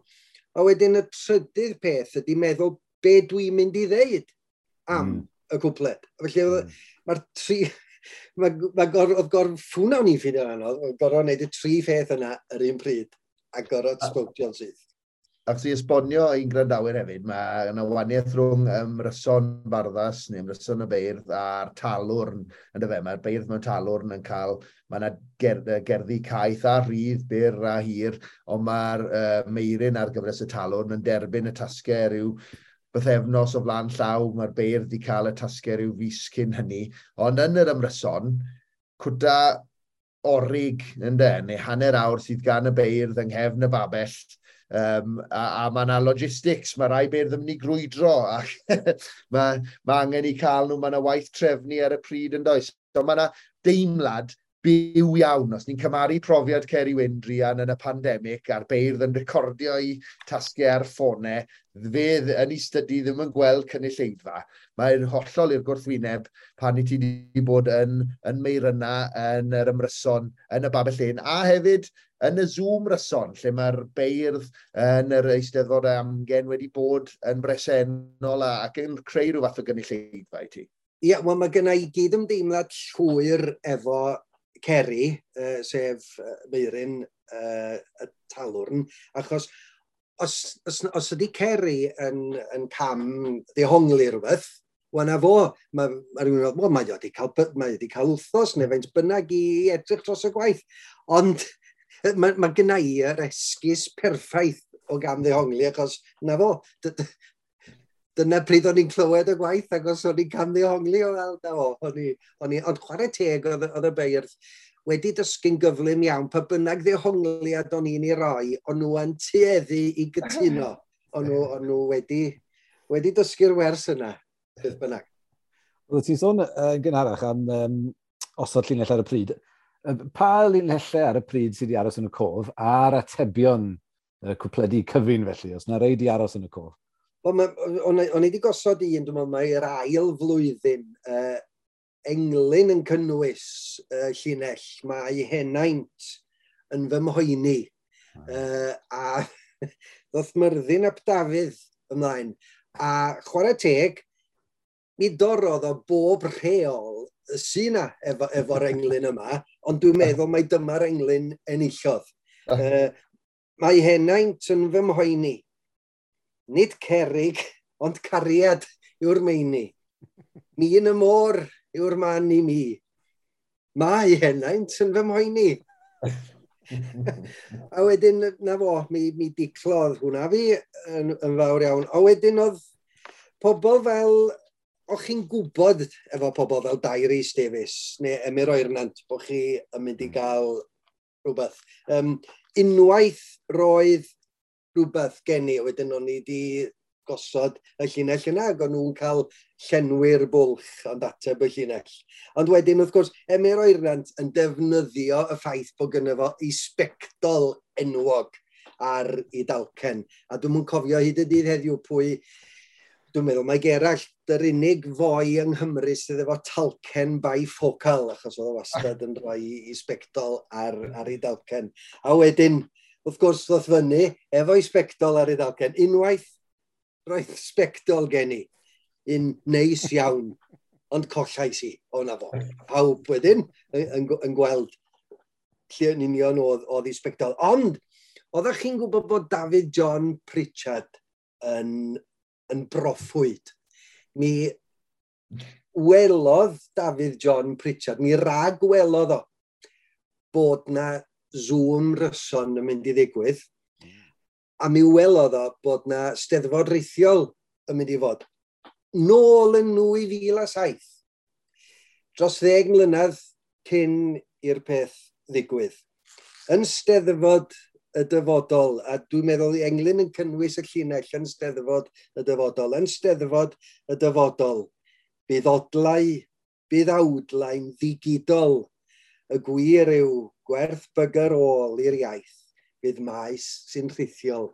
A wedyn y trydydd peth ydy meddwl be dwi'n mynd i ddeud am mm. y cwplet. Felly mm. mae'r tri... Mae, mae gor, oedd gorf ffwn o'n i'n ffeindio anodd, gorfod gwneud y tri pheth yna yr un pryd a gorfod sbwtio'n syth. Ac i esbonio i'n grandawyr hefyd, mae yna waniaeth rhwng ymryson barddas neu ymryson y beirdd a'r talwrn yn dyfe. Mae'r beirdd mewn talwrn yn cael, mae yna ger, gerddi caeth a rhydd, byr a hir, ond mae'r uh, meirin ar gyfres y talwrn yn derbyn y tasgau rhyw bythefnos o flaen llaw, mae'r beirdd wedi cael y tasgau rhyw fus cyn hynny. Ond yn yr ymryson, cwta orig yn de, neu hanner awr sydd gan y beirdd yng nghefn y babell, Um, a, a mae yna logistics, mae rai beirdd yn mynd i grwydro, ac mae, mae angen i cael nhw, mae yna waith trefnu ar y pryd yn does. So mae yna deimlad byw iawn. Os ni'n cymaru profiad Ceri Wendrian yn y pandemig a'r beirdd yn recordio i tasgau ar ffonau, fydd yn ei stydi ddim yn gweld cynulleidfa. Mae'n hollol i'r gwrthwyneb pan i ti wedi bod yn, yn meirynna, yn yr ymryson, yn y babell un, a hefyd yn y Zoom ryson, lle mae'r beirdd yn yr eisteddfod amgen wedi bod yn bresennol ac yn creu rhyw fath o gynulleidfa i ti. Ie, yeah, wel mae gennau i gyd ymdeimlad llwyr efo Ceri, uh, sef uh, Meirin uh, y Talwrn, achos os, os, os ydy Ceri yn, yn cam ddehongli rhywbeth, Wana fo, mae ma rhywun yn oedd, mae wedi cael, mae wedi cael wthos neu fe'n bynnag i edrych dros y gwaith. Ond mae ma genna i yr esgus perffaith o gam ddehongli, achos na fo, dyna pryd o'n i'n clywed y gwaith, ac os o'n i'n camddiongli o fel, o, o'n i, o'n i, ond chwarae teg oedd, oedd y beirdd wedi dysgu'n gyflym iawn, pa bynnag ddehongliad o'n i'n ei roi, o'n nhw yn tueddu i gytuno. O'n nhw, on nhw wedi, wedi dysgu'r wers yna, beth bynnag. Roedd ti'n sôn yn gynharach am um, osod llinell ar y pryd. Pa linellau ar y pryd sydd wedi aros yn y cof a'r atebion y cwpledi cyfun felly, os na rei di aros yn y cof? O'n i wedi gosod un, dwi'n meddwl, mae'r ail flwyddyn uh, englyn yn cynnwys uh, llinell, mae henaint yn fy mhoeni. Uh, a ddoth myrddin ap Dafydd ymlaen. A chwarae teg, mi dorodd o bob rheol y syna efo, efo'r englyn yma, ond dwi'n meddwl mai dyma'r englyn enillodd. Uh, mae henaint yn fy mhoeni nid cerig, ond cariad yw'r meini. Mi yn y môr yw'r man i mi. Mae henaint yn fy mhoeni. a wedyn, na fo, mi, mi diclodd hwnna fi yn, yn fawr iawn. A wedyn oedd pobl fel, o'ch chi'n gwybod efo pobl fel Dairi Davies neu Emir Oernant bod chi yn mynd i hmm. gael rhywbeth. Um, unwaith roedd rhywbeth gen i, wedyn o'n i wedi gosod y llinell yna, ac o'n nhw'n cael llenwi'r bwlch ond ateb y llinell. Ond wedyn, wrth gwrs, Emyr Oernant yn defnyddio y ffaith bod gynno fo i sbectol enwog ar ei dalcen. A dwi'n mwyn cofio hyd y dydd heddiw pwy, dwi'n meddwl mae Gerallt yr unig foi yng Nghymru sydd efo talcen bai ffocal, achos oedd o wastad yn rhoi i sbectol ar, ar ei dalcen. A wedyn, wrth gwrs, ddoth fyny efo'i sbectol ar ei ddalcen. Unwaith roedd sbectol gen i, un neis iawn, ond collais i, o na fo. Pawb wedyn yn, yn, gweld lle yn union oedd, oedd i sbectol. Ond, oeddech chi'n gwybod bod David John Pritchard yn, yn broffwyd. Mi welodd David John Pritchard, mi rag welodd o bod na Zoom ryson yn mynd i ddigwydd. A mi welodd o bod na steddfod reithiol yn mynd i fod. Nôl yn 2007. Dros ddeg mlynedd cyn i'r peth ddigwydd. Yn steddfod y dyfodol, a dwi'n meddwl i Englyn yn cynnwys y llinell yn steddfod y dyfodol, yn steddfod y dyfodol, bydd odlau, bydd awdlau'n ddigidol y gwir yw gwerth bygyr ôl i'r iaith bydd maes sy'n rhithiol.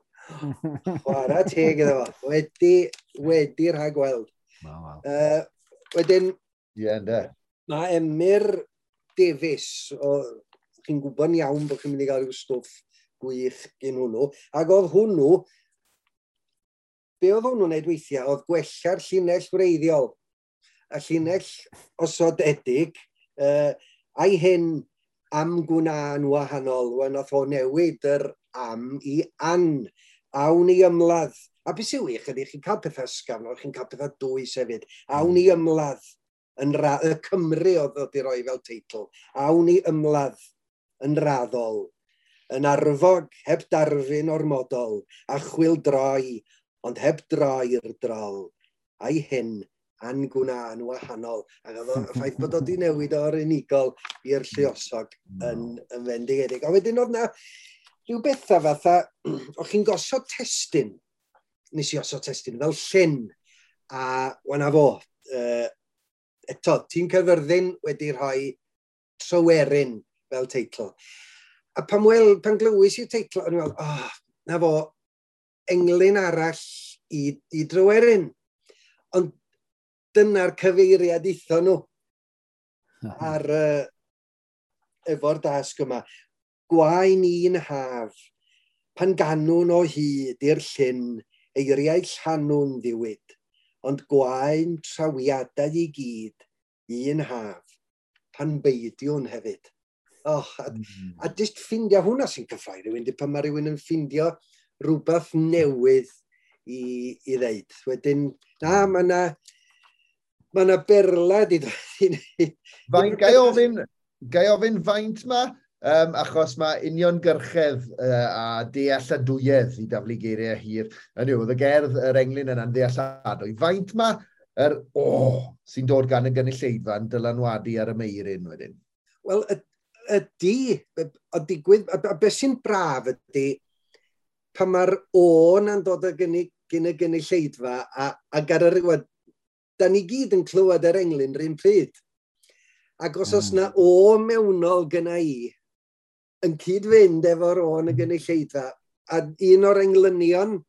Chwara teg iddo fo. Wedi, wedi rhag gweld. Wow, wow. Uh, wedyn... Ie, yeah, ynddo. Mae Emyr Davies, o, chi'n gwybod iawn bod chi'n mynd i gael rhyw stwff gwych gen hwnnw, ac oedd hwnnw, be oedd hwnnw'n neud weithiau, oedd gwella'r llinell wreiddiol. a llinell osodedig, uh, a'i hyn am gwna'n wahanol, wan oedd o newid yr am i an, awn i ymladd. A beth sy'n wych ydy, chi'n cael pethau sgafn, chi'n cael pethau dwys hefyd. Awn i ymladd, yn ra, y Cymru oedd oedd i roi fel teitl. Awn i ymladd, yn raddol, yn arfog heb darfyn ormodol, a chwil droi, ond heb droi'r drol. A'i hyn angwna'n wahanol. Ac oedd y ffaith bod o wedi newid o'r unigol i'r lluosog mm. yn, yn fendigedig. A wedyn oedd na rhyw bethau fatha, o'ch chi'n gosod testyn, nes i osod testyn fel llyn, a wana fo, uh, eto, tîm cyfyrddin wedi rhoi Tryweryn fel teitl. A pan, wel, pan glywys i'r teitl, o'n i'n meddwl, oh, na fo, englyn arall i, i Dryweryn. Ond dyna'r cyfeiriad eitho nhw ar, uh, efo'r dasg yma. Gwaen un haf, pan ganwn o hyd i'r llyn, eiriau llanwn ddiwyd, ond gwaen trawiadau i gyd, un haf, pan beidiwn hefyd. Oh, a, mm. a jyst ffindio hwnna sy'n cyffrau rhywun, di pan mae rhywun yn ffindio rhywbeth newydd i, i ddeud. Wedyn, na, mae yna mae yna berla di dweud. Faint, gai ofyn, gai ofyn faint ma, um, achos mae union gyrchedd uh, a dealladwyedd i daflu geiriau hir. Yn yw, oedd y gerdd yr englyn yna'n dealladwy. Faint ma yr o oh, sy'n dod gan y gynulleidfa yn dylanwadu ar y meirin wedyn? Wel, ydy, y o digwydd, a, a beth sy'n braf ydy, pan mae'r o na'n dod gyn y gynulleidfa a, ar yr da ni gyd yn clywed yr englyn rhywun pryd. Ac os oes hmm. na o mewnol gyna i yn cyd-fynd efo'r o yn y hmm. gynulleidfa, a un o'r englynion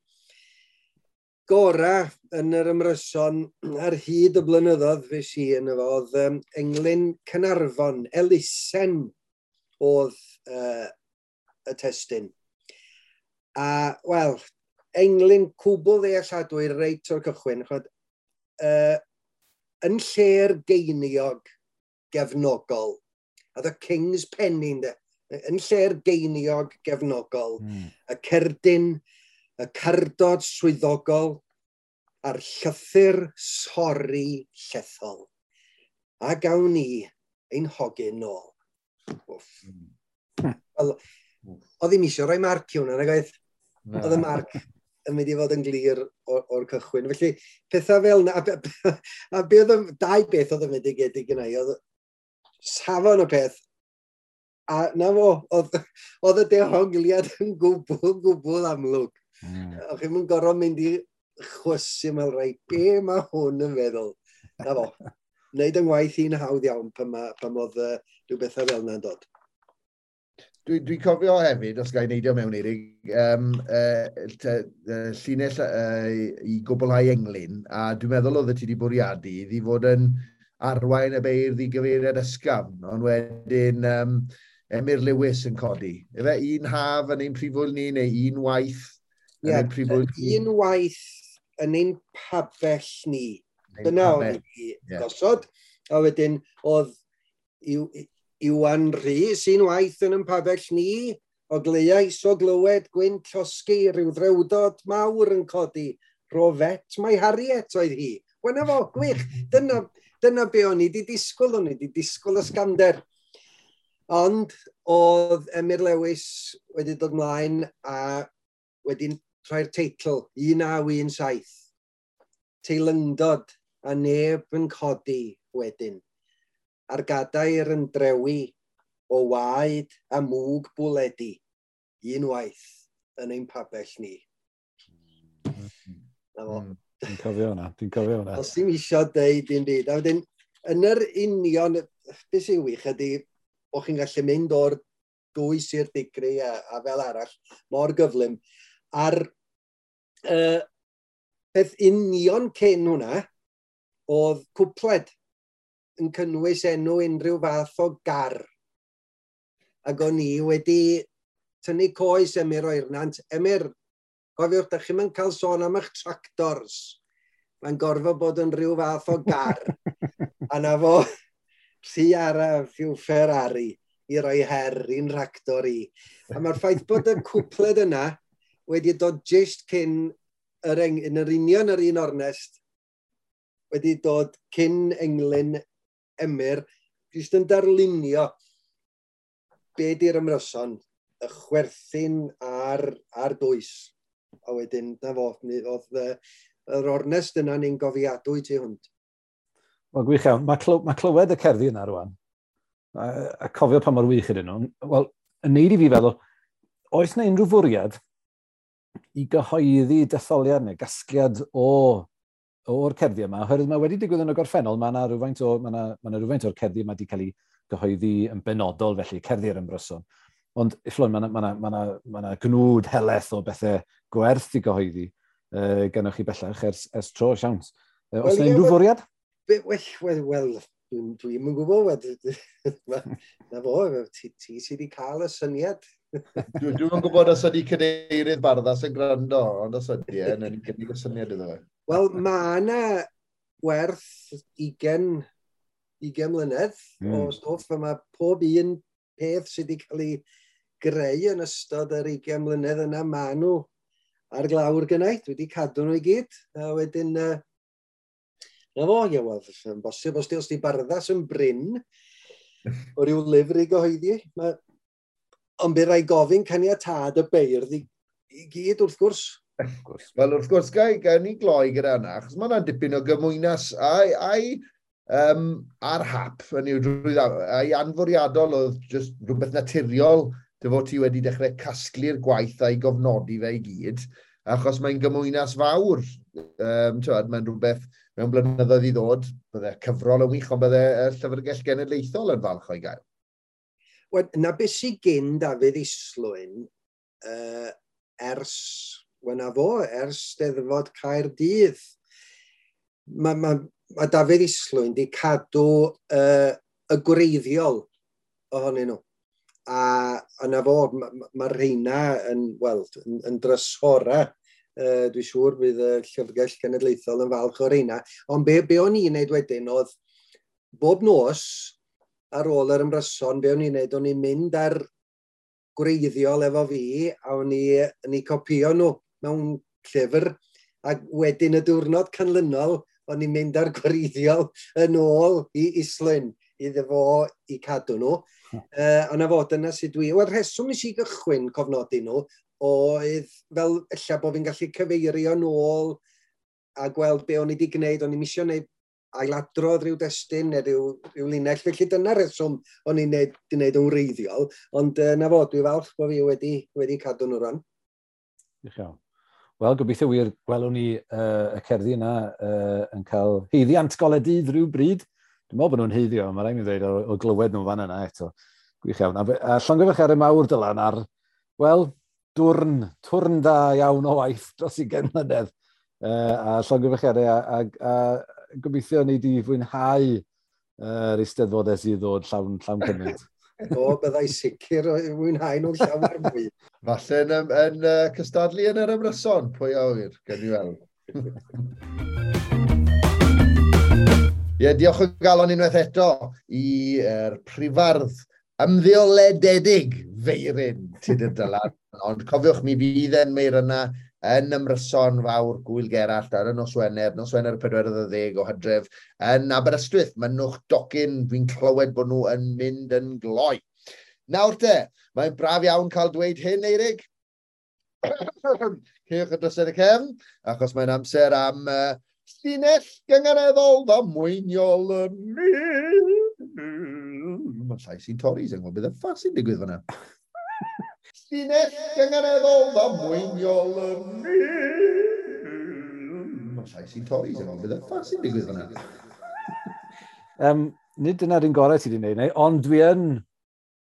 gora yn yr ymryson ar hyd y blynyddoedd fe si yn efo oedd um, englyn Cynarfon, Elusen oedd uh, y testyn. A, wel, englyn cwbl ddealladwy reit o'r cychwyn. Chod, uh, yn lle'r geiniog gefnogol, a the king's penny, de, yn lle'r geiniog gefnogol, mm. y cerdyn, y cardod swyddogol, a'r llythyr sori llethol. A gawn ni ein hogyn nôl. Mm. Oedd ddim eisiau rhoi marc i hwnna, nag oedd? Oedd y marc yn mynd i fod yn glir o'r cychwyn. Felly, pethau fel yna, a, be, a be oedd, dau beth oedd yn mynd i gedig yna i, oedd safon o peth, a na fo, oedd, oedd y dehongliad yn gwbl, gwbl amlwg. Mm. O'ch chi'n gorfod mynd i chwysu mewn rai, be mae hwn yn feddwl? Na fo, wneud yng ngwaith i'n hawdd iawn pan, ma, pan oedd uh, rhyw fel yna'n dod. Dwi'n dwi cofio hefyd, os gael neidio mewn eirig, um, uh, uh, llinell uh, i gwblhau englyn, a dwi'n meddwl oedd y ti wedi bwriadu i fod yn arwain y beirdd i gyfeiriad ysgafn, ond wedyn um, Emyr Lewis yn codi. Efe un haf yn ein prifwyl ni, neu un waith yn yeah, ein prifwyl ni? Un waith yn ein pabell ni. Dyna o'n i gosod. A wedyn, oedd Iwan Rhys un waith yn yn pabell ni, o gleiais o glywed gwyn llosgu rhyw ddrewdod mawr yn codi. Rofet mae Harriet oedd hi. Wena fo, gwych, dyna, dyna be o'n i wedi disgwyl, o'n i wedi disgwyl ysgander. Ond oedd Emyr Lewis wedi dod mlaen a wedyn troi'r teitl 1917. Teilyngdod a neb yn codi wedyn ar gadair yn drewi o waed a mwg bwledi unwaith yn ein pabell ni. Mm. Dwi'n cofio hwnna, dwi'n cofio hwnna. Os ti'n isio deud un byd. A wedyn, yn yr union, beth sy'n wych ydy, o chi'n gallu mynd o'r dwys i'r digri a, a fel arall, mor gyflym. A'r uh, peth union cyn hwnna, oedd cwpled yn cynnwys enw unrhyw fath o gar. Ac o'n i wedi tynnu coes Emyr o Irnant. Emyr, cofiwch, da chi'n cael sôn am eich tractors. Mae'n gorfod bod yn rhyw fath o gar. a na fo, rhi ar a Ferrari i roi her i'n ractor i. A mae'r ffaith bod y cwpled yna wedi dod jyst cyn yr eng, yn yr union yr un ornest wedi dod cyn englyn emyr, jyst yn darlunio be di'r ymryson, y chwerthin ar, ar dwys. A wedyn, na fo, oedd yr ornest yna ni'n gofiadwy ti hwnt. Wel, gwych iawn. Mae clw, ma clywed y cerddi yna rwan, a, a cofio pa mor wych ydyn nhw, wel, yn neud i fi feddwl, oes na unrhyw fwriad i gyhoeddi detholiad neu gasgliad o o'r cerddi yma, oherwydd mae wedi digwydd yn y gorffennol, mae yna rhywfaint, o, mae yna, mae yna rhywfaint o'r cerddi yma wedi cael ei gyhoeddi yn benodol, felly cerddi'r ymryson. Ond fflwn, mae yna, ma ma ma ma gnwd heleth o bethau gwerth i gyhoeddi uh, gennych chi bellach ers, ers tro siawns. Uh, os well, yna unrhyw fwriad? Wel, wel, wel, dwi'n yn gwybod, na fo, ti, ti sydd wedi cael y syniad. Dwi'n dwi gwybod os ydy cydeirydd barddas yn gwrando, ond os ydy, yn gynnig y syniad iddo fe. Wel, mae yna werth 20, 20 mlynedd mm. o hmm. stwff, a mae pob un peth sydd wedi cael ei greu yn ystod yr 20 mlynedd yna, mae nhw ar glawr gynnau, dwi wedi cadw nhw i gyd, a wedyn, uh, na fo, ie, wel, yn bosib, os di, os di barddas yn bryn, o ryw lyfr i gyhoeddi, mae, ond bydd rai gofyn caniatad y beirdd i, i gyd wrth gwrs, Wel, wrth gwrs, gael, gael ni gloi gyda yna, achos mae yna dipyn o gymwynas a'i, ai, um, ar hap yn i'w drwy a'i anfwriadol oedd just rhywbeth naturiol dy fod ti wedi dechrau casglu'r gwaith a'i gofnodi fe i gyd, achos mae'n gymwynas fawr. Um, mae'n rhywbeth mewn blynyddoedd i ddod, bydde cyfrol yn wych, ond bydde llyfrgell genedlaethol yn falch o'i gael. Wel, na beth sy'n gyn Dafydd Islwyn uh, ers Wna fo ers steddfod Caerdydd. Mae ma, ma Dafydd Islwyn wedi cadw uh, y gwreiddiol ohonyn nhw. A yna fo, mae ma, ma reina yn, wel, yn, yn drysora. Uh, dwi'n siŵr bydd y Llyfrgell Cenedlaethol yn falch o reina. Ond be, be o'n i'n neud wedyn oedd bob nos ar ôl yr ymryson, be o'n i'n neud, o'n i'n mynd ar gwreiddiol efo fi a o'n i'n copio nhw mewn llyfr, a wedyn y diwrnod canlynol, o'n i'n mynd ar gwreiddiol yn ôl i Islyn iddo fo i cadw nhw. Uh, a na fod yna sydd dwi... Wel, rheswm nes i gychwyn cofnodi nhw oedd fel ella bod fi'n gallu cyfeirio nôl a gweld be o'n i wedi gwneud, o'n i'n misio wneud ailadrodd rhyw destun neu rhyw, rhyw linell. Felly dyna reswm o'n i'n gwneud yn wreiddiol, ond uh, na fod, dwi'n falch bod fi wedi, wedi cadw nhw rhan. Diolch iawn. Wel, gobeithio wir gwelwn ni uh, y cerddi yna uh, yn cael heiddiant goledydd rhyw bryd. Dwi'n meddwl bod nhw'n heiddio, mae rhaid i mi ddweud o, o glywed nhw fan yna eto. Gwych iawn. A, a llongyfach ar y mawr dylan ar, wel, dwrn, twrn da iawn o waith dros i gen mlynedd. Uh, a llongyfach ar e, a, a, a gobeithio ni di fwynhau yr uh, eisteddfodau sydd ddod llawn, llawn cymaint. o, byddai sicr o fwynhau nhw'n llawer mwy. Falle yn, yn, yn uh, cystadlu yn yr ymryson, pwy a wyr, gen i weld. Ie, yeah, diolch o galon unwaith eto i'r er prifardd ymddeolededig feirin tyd y dylan. Ond cofiwch mi fydd yn meir yna yn ymryson fawr gwyl gerallt ar y nos Wener, nos Wener 40 o hydref yn Aberystwyth. Mae nhw'ch docyn, fi'n clywed bod nhw yn mynd yn gloi. Nawr te, mae'n braf iawn cael dweud hyn, Eirig. Cewch y drosedd y cefn, achos mae'n amser am uh, llinell gyngareddol ddamweiniol y Mae'n llais i'n torri, sy'n gwybod bydd y ffas i'n digwydd fyna. llinell gyngareddol ddamweiniol y Mae'n llais i'n torri, sy'n gwybod bydd y ffas i'n digwydd fyna. um, nid dyna'r un gorau ti wedi gwneud, ond dwi yn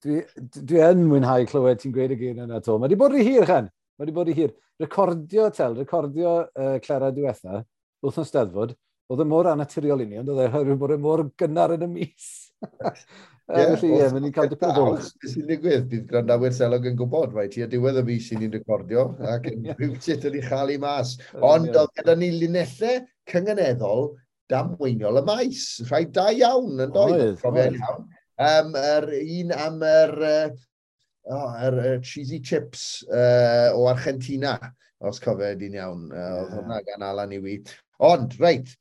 dwi, dwi yn mwynhau clywed ti'n gweud y gyn yna to. Mae wedi bod rhy hir, chan. Mae wedi bod rhy hir. Recordio tel, recordio uh, Clara diwetha, wrth yn steddfod, oedd y mor anaturiol i ni, ond oedd e hyrwyd bod e mor gynnar yn y mis. Yeah, Felly, ie, mae'n i'n cael dipyn o bwlch. Beth sy'n digwydd, bydd grandawyr selog yn gwybod, mae ti a diwedd y mis i ni'n recordio, ac yn rhyw sut yn ei chael ei mas. Ond oedd gyda ni linellau cyngeneddol damweiniol y maes. Rhaid da iawn yn doedd, profiad iawn. Um, er, un am yr, er, oh, er, er cheesy chips uh, o Argentina, os cofio di'n iawn. Uh, yeah. Oedd hwnna gan Alan i Iwi. Ond, reit,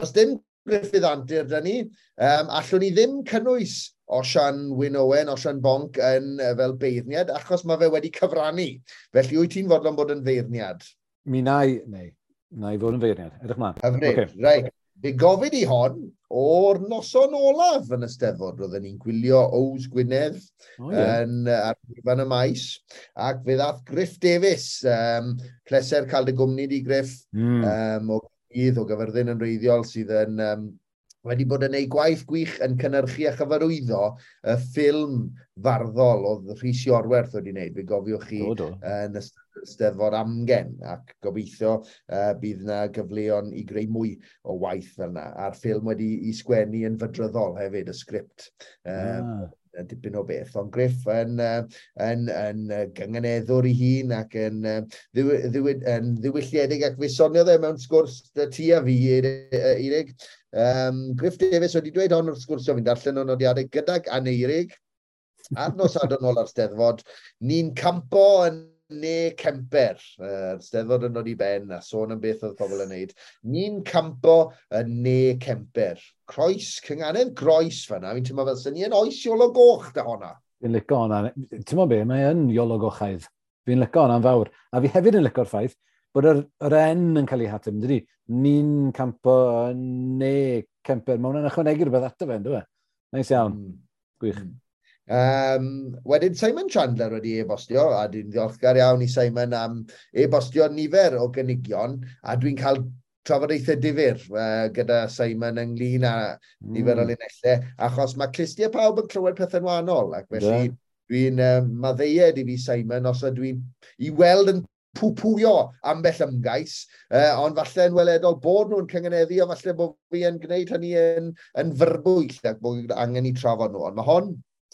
os dim Griffith Antur dyn ni, um, allwn ni ddim cynnwys Osian Wyn Owen, Osian Bonc yn uh, fel beirniad, achos mae fe wedi cyfrannu. Felly, wyt ti'n fodlon bod yn feirniad? Mi na i, neu, na i fod yn feirniad. Edrych mlaen. Hyfryd, okay. reit. Fe gofyd i hon o'r noson olaf yn ysteddfod. Roedden ni'n gwylio Ows Gwynedd oh, yeah. yn ar y maes. Ac fe ddath Griff Davis. Um, pleser cael dy gwmni di Griff mm. um, o gydd o gyferddin yn reiddiol sydd yn um, wedi bod yn ei gwaith gwych yn cynnyrchu a chyfarwyddo y ffilm farddol oedd Rhys Iorwerth wedi wneud. Fe gofiwch chi do, do. yn ystod steddfod amgen ac gobeithio uh, bydd yna gyfleon i greu mwy o waith fel yna. A'r ffilm wedi i sgwennu yn fydryddol hefyd, y sgript. Um, ah dipyn o beth. Ond Griff yn, uh, yn, yn, yn gyngeneddwr i hun ac yn, uh, ddiw, ddiw, yn ddiwylliedig ac fe sonio dde mewn sgwrs ti a fi Eirig. Um, Griff Davies wedi dweud hon wrth sgwrsio fi'n darllen o nodiadau gydag Aneirig. Ar nos adon ôl ar steddfod, ni'n campo yn ne Kemper, yr uh, steddfod yn i ben a sôn am beth oedd pobl yn neud. Ni'n campo y ne Kemper. Croes, cynganedd groes fanna. Fi'n teimlo fel sy'n ni yn oes iolo goch da honna. Fi'n licio honna. Ti'n mo be, mae yn iolo gochaidd. Fi'n licio honna'n fawr. A fi hefyd yn licio'r ffaith bod yr, yr en yn cael ei hatym, dydy? Ni'n campo ne Kemper. Mae hwnna'n ychwanegu rhywbeth ato fe, dwi'n e? Neis iawn. Mm. Gwych. Mm. Um, wedyn Simon Chandler wedi e-bostio, a dwi'n ddiolchgar iawn i Simon am e-bostio nifer o gynigion, a dwi'n cael trafodaethau difyr uh, gyda Simon ynglyn a mm. nifer o linellau, achos mae clustiau pawb yn clywed pethau'n wahanol, ac felly yeah. dwi'n um, maddeied i fi Simon os ydw i'n i weld yn pwpwio ambell ymgais, uh, ond falle yn weledol bod nhw'n cyngeneddu, a falle bod fi yn gwneud hynny yn, yn fyrbwyll ac bod angen i trafod nhw. Ond mae hon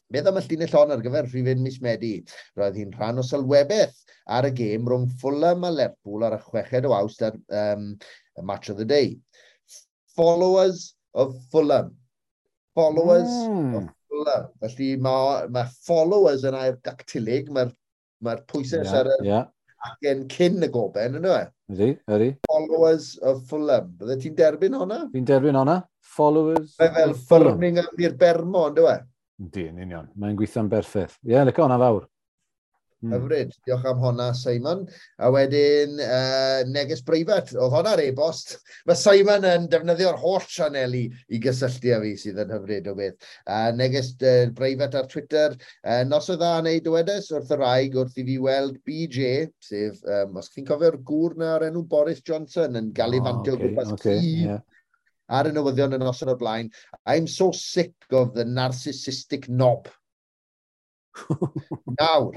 Beth am y llinell on ar gyfer rhifyn mis Medi? Roedd hi'n rhan o sylwebeth ar y gêm rhwng Fulham a Lerpwl ar y chweched o awst ar um, match of the day. Followers of Fulham. Followers mm. of Fulham. Felly mae ma followers yn air dactylig, mae'r ma, ma pwysau yeah, ar y yeah. acen cyn y goben, yno e? Ydy, ydy. Followers of Fulham. Bydde ti'n derbyn hwnna? Fi'n derbyn hwnna. Followers Fe fel of Fulham. Birmingham i'r Bermo, ynddo e? Di, yn union. Mae'n gweithio'n berffaith. Ie, yeah, lyco, hwnna fawr. Mm. Hyfryd. Diolch am honna, Simon. A wedyn, uh, neges breifat. Oedd hwnna'r e-bost. Mae Simon yn defnyddio'r holl sianel i i gysylltu â fi sydd yn hyfryd o beth. A uh, neges uh, breifat ar Twitter. Uh, nos o dda neu dywedus wrth y rhaeg wrth i fi weld BJ, sef, um, os chi'n cofio'r gŵr na ar enw Boris Johnson yn gael ei fantio oh, okay, gwmpas okay, yeah ar y newyddion yn noson o'r blaen, I'm so sick of the narcissistic knob. Nawr,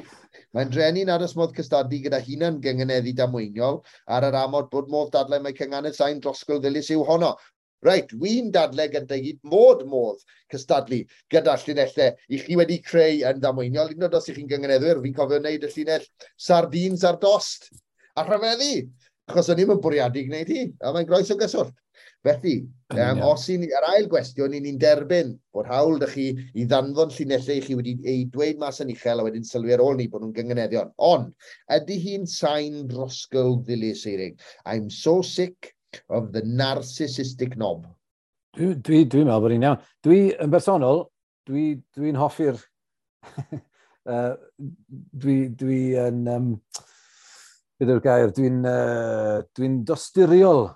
mae'n drenu'n aros modd cystadlu gyda hunan gyngeneddi damweiniol ar yr amod bod modd dadlau mae cynghanedd sain drosgol ddilys yw honno. Reit, wy'n dadlau gyda i mod modd cystadlu gyda llunellau i chi wedi creu yn damweiniol. Un oed os ych chi'n gyngeneddwyr, fi'n cofio wneud y llunell sardines ar dost a rhyfeddi, achos o'n i'n bwriadu gwneud hi, a mae'n groes o gyswllt. Felly, um, os i'n yr ail gwestiwn, ni'n derbyn bod hawl dych chi i ddanfon llinellau chi wedi ei dweud mas yn uchel a wedyn sylwi ar ôl ni bod nhw'n gyngeneddion. Ond, ydy hi'n sain drosgol ddilys eirig? I'm so sick of the narcissistic knob. Dwi'n dwi, dwi, dwi meddwl bod hi'n iawn. Dwi, yn bersonol, dwi'n dwi, dwi hoffi'r... uh, dwi, dwi yn... Um, Beth yw'r gair? Dwi'n uh, dwi dosturiol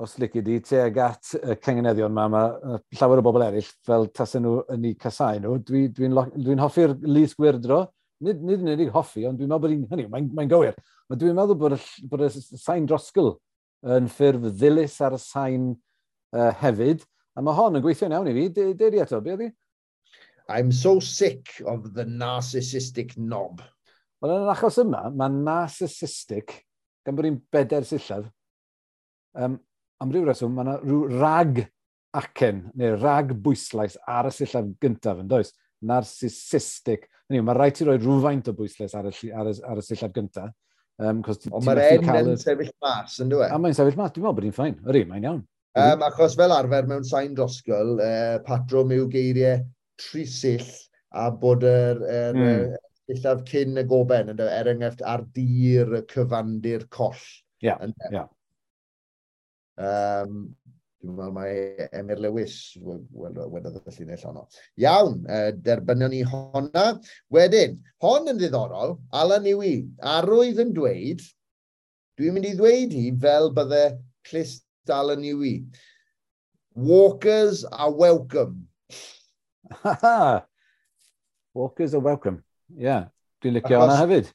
os lici di, tuag at y cangeneddion yma, mae llawer o bobl eraill, fel tasen nhw yn eu casau nhw, dwi'n dwi, dwi, dwi hoffi'r lys gwirdro, nid, nid yn unig hoffi, ond dwi'n meddwl bod hi'n hynny, mae'n mae gywir. Ond dwi'n meddwl bod y, bod y sain drosgl yn ffurf ddilys ar y sain uh, hefyd, a mae hon yn gweithio'n iawn i fi. Deir i eto, be ydi? I'm so sick of the narcissistic knob. Wel, yn yr achos yma, mae narcissistic, gan bod hi'n bedair sillaf, um, am ryw reswm, mae yna rhyw rag acen, neu rag bwyslais ar y sillaf gyntaf yn does, narcissistic. Hynny, yw, mae rhaid ti roi rhywfaint o bwyslais ar y, ar y, ar y sillaf gyntaf. Um, Ond mae'r en yn sefyll mas, yn dweud? A mae'n sefyll mas, dwi'n meddwl bod hi'n ffain. Ydy, mae'n iawn. Um, achos fel arfer mewn sain drosgol, uh, patrwm yw geiriau trisill a bod yr, er, mm. illaf cyn y goben, e? er enghraifft ar dir y cyfandir coll. Ie, yeah, ie. Yeah. Um, Dwi'n meddwl mae Emyr Lewis wedodd y llinell honno. Iawn, uh, derbynion ni honna. Wedyn, hon yn ddiddorol, Alan Iwi, arwydd yn dweud, dwi'n mynd i ddweud hi fel bydde clist Alan Iwi. Walkers are welcome. Walkers are welcome, ie. Yeah. Dwi'n licio hwnna hefyd.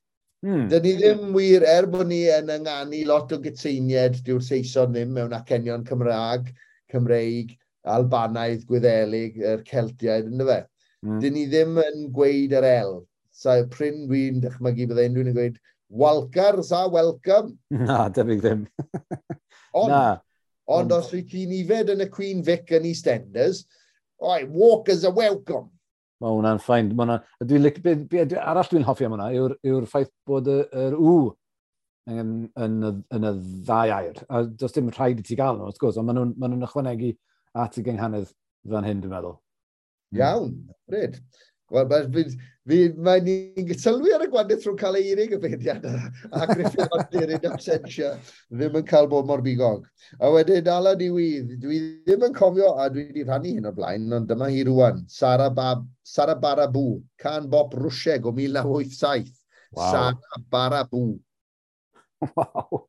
Hmm. Dyn ni ddim wir, er bod ni yn ynganu lot o gytseiniad, dyw'r Saeson ddim mewn acenion Cymraeg, Cymreig, Albanaidd, Gwyddelig, yr Celtiaid, ynddo fe. Hmm. Dyn ni ddim yn gweud yr el. So, pryn dwi'n dychmygu bydde unrhyw yn gweud, Walcar, sa welcome. Na, debyg ddim. ond, Na. ond os wyt ti'n ifed yn y Queen Vic yn EastEnders, oi, Walker's a welcome. Mae hwnna'n ffain. Ma hwnna, lic, be, be, arall dwi'n hoffi am hwnna yw'r yw, ffaith bod yr er ww yn, yn, y, yn y ddau air. A does dim rhaid i ti gael nhw, wrth gwrs, ond maen nhw'n ma nhw ychwanegu at y gynghanedd fan hyn, dwi'n meddwl. Iawn, bryd. Wel, Mae ni'n sylwi ar y gwandydd rhwng cael ei unig y beiriad a Griffin Hunter yn absentia ddim yn cael bod mor bigog. A wedyn ala i wydd, dwi ddim yn cofio a dwi wedi rhannu hyn o blaen, ond dyma hi rwan, Sara, Bab, Sara Barabu, can bop rwsieg o 1987. Wow. Sara Barabu. Wow,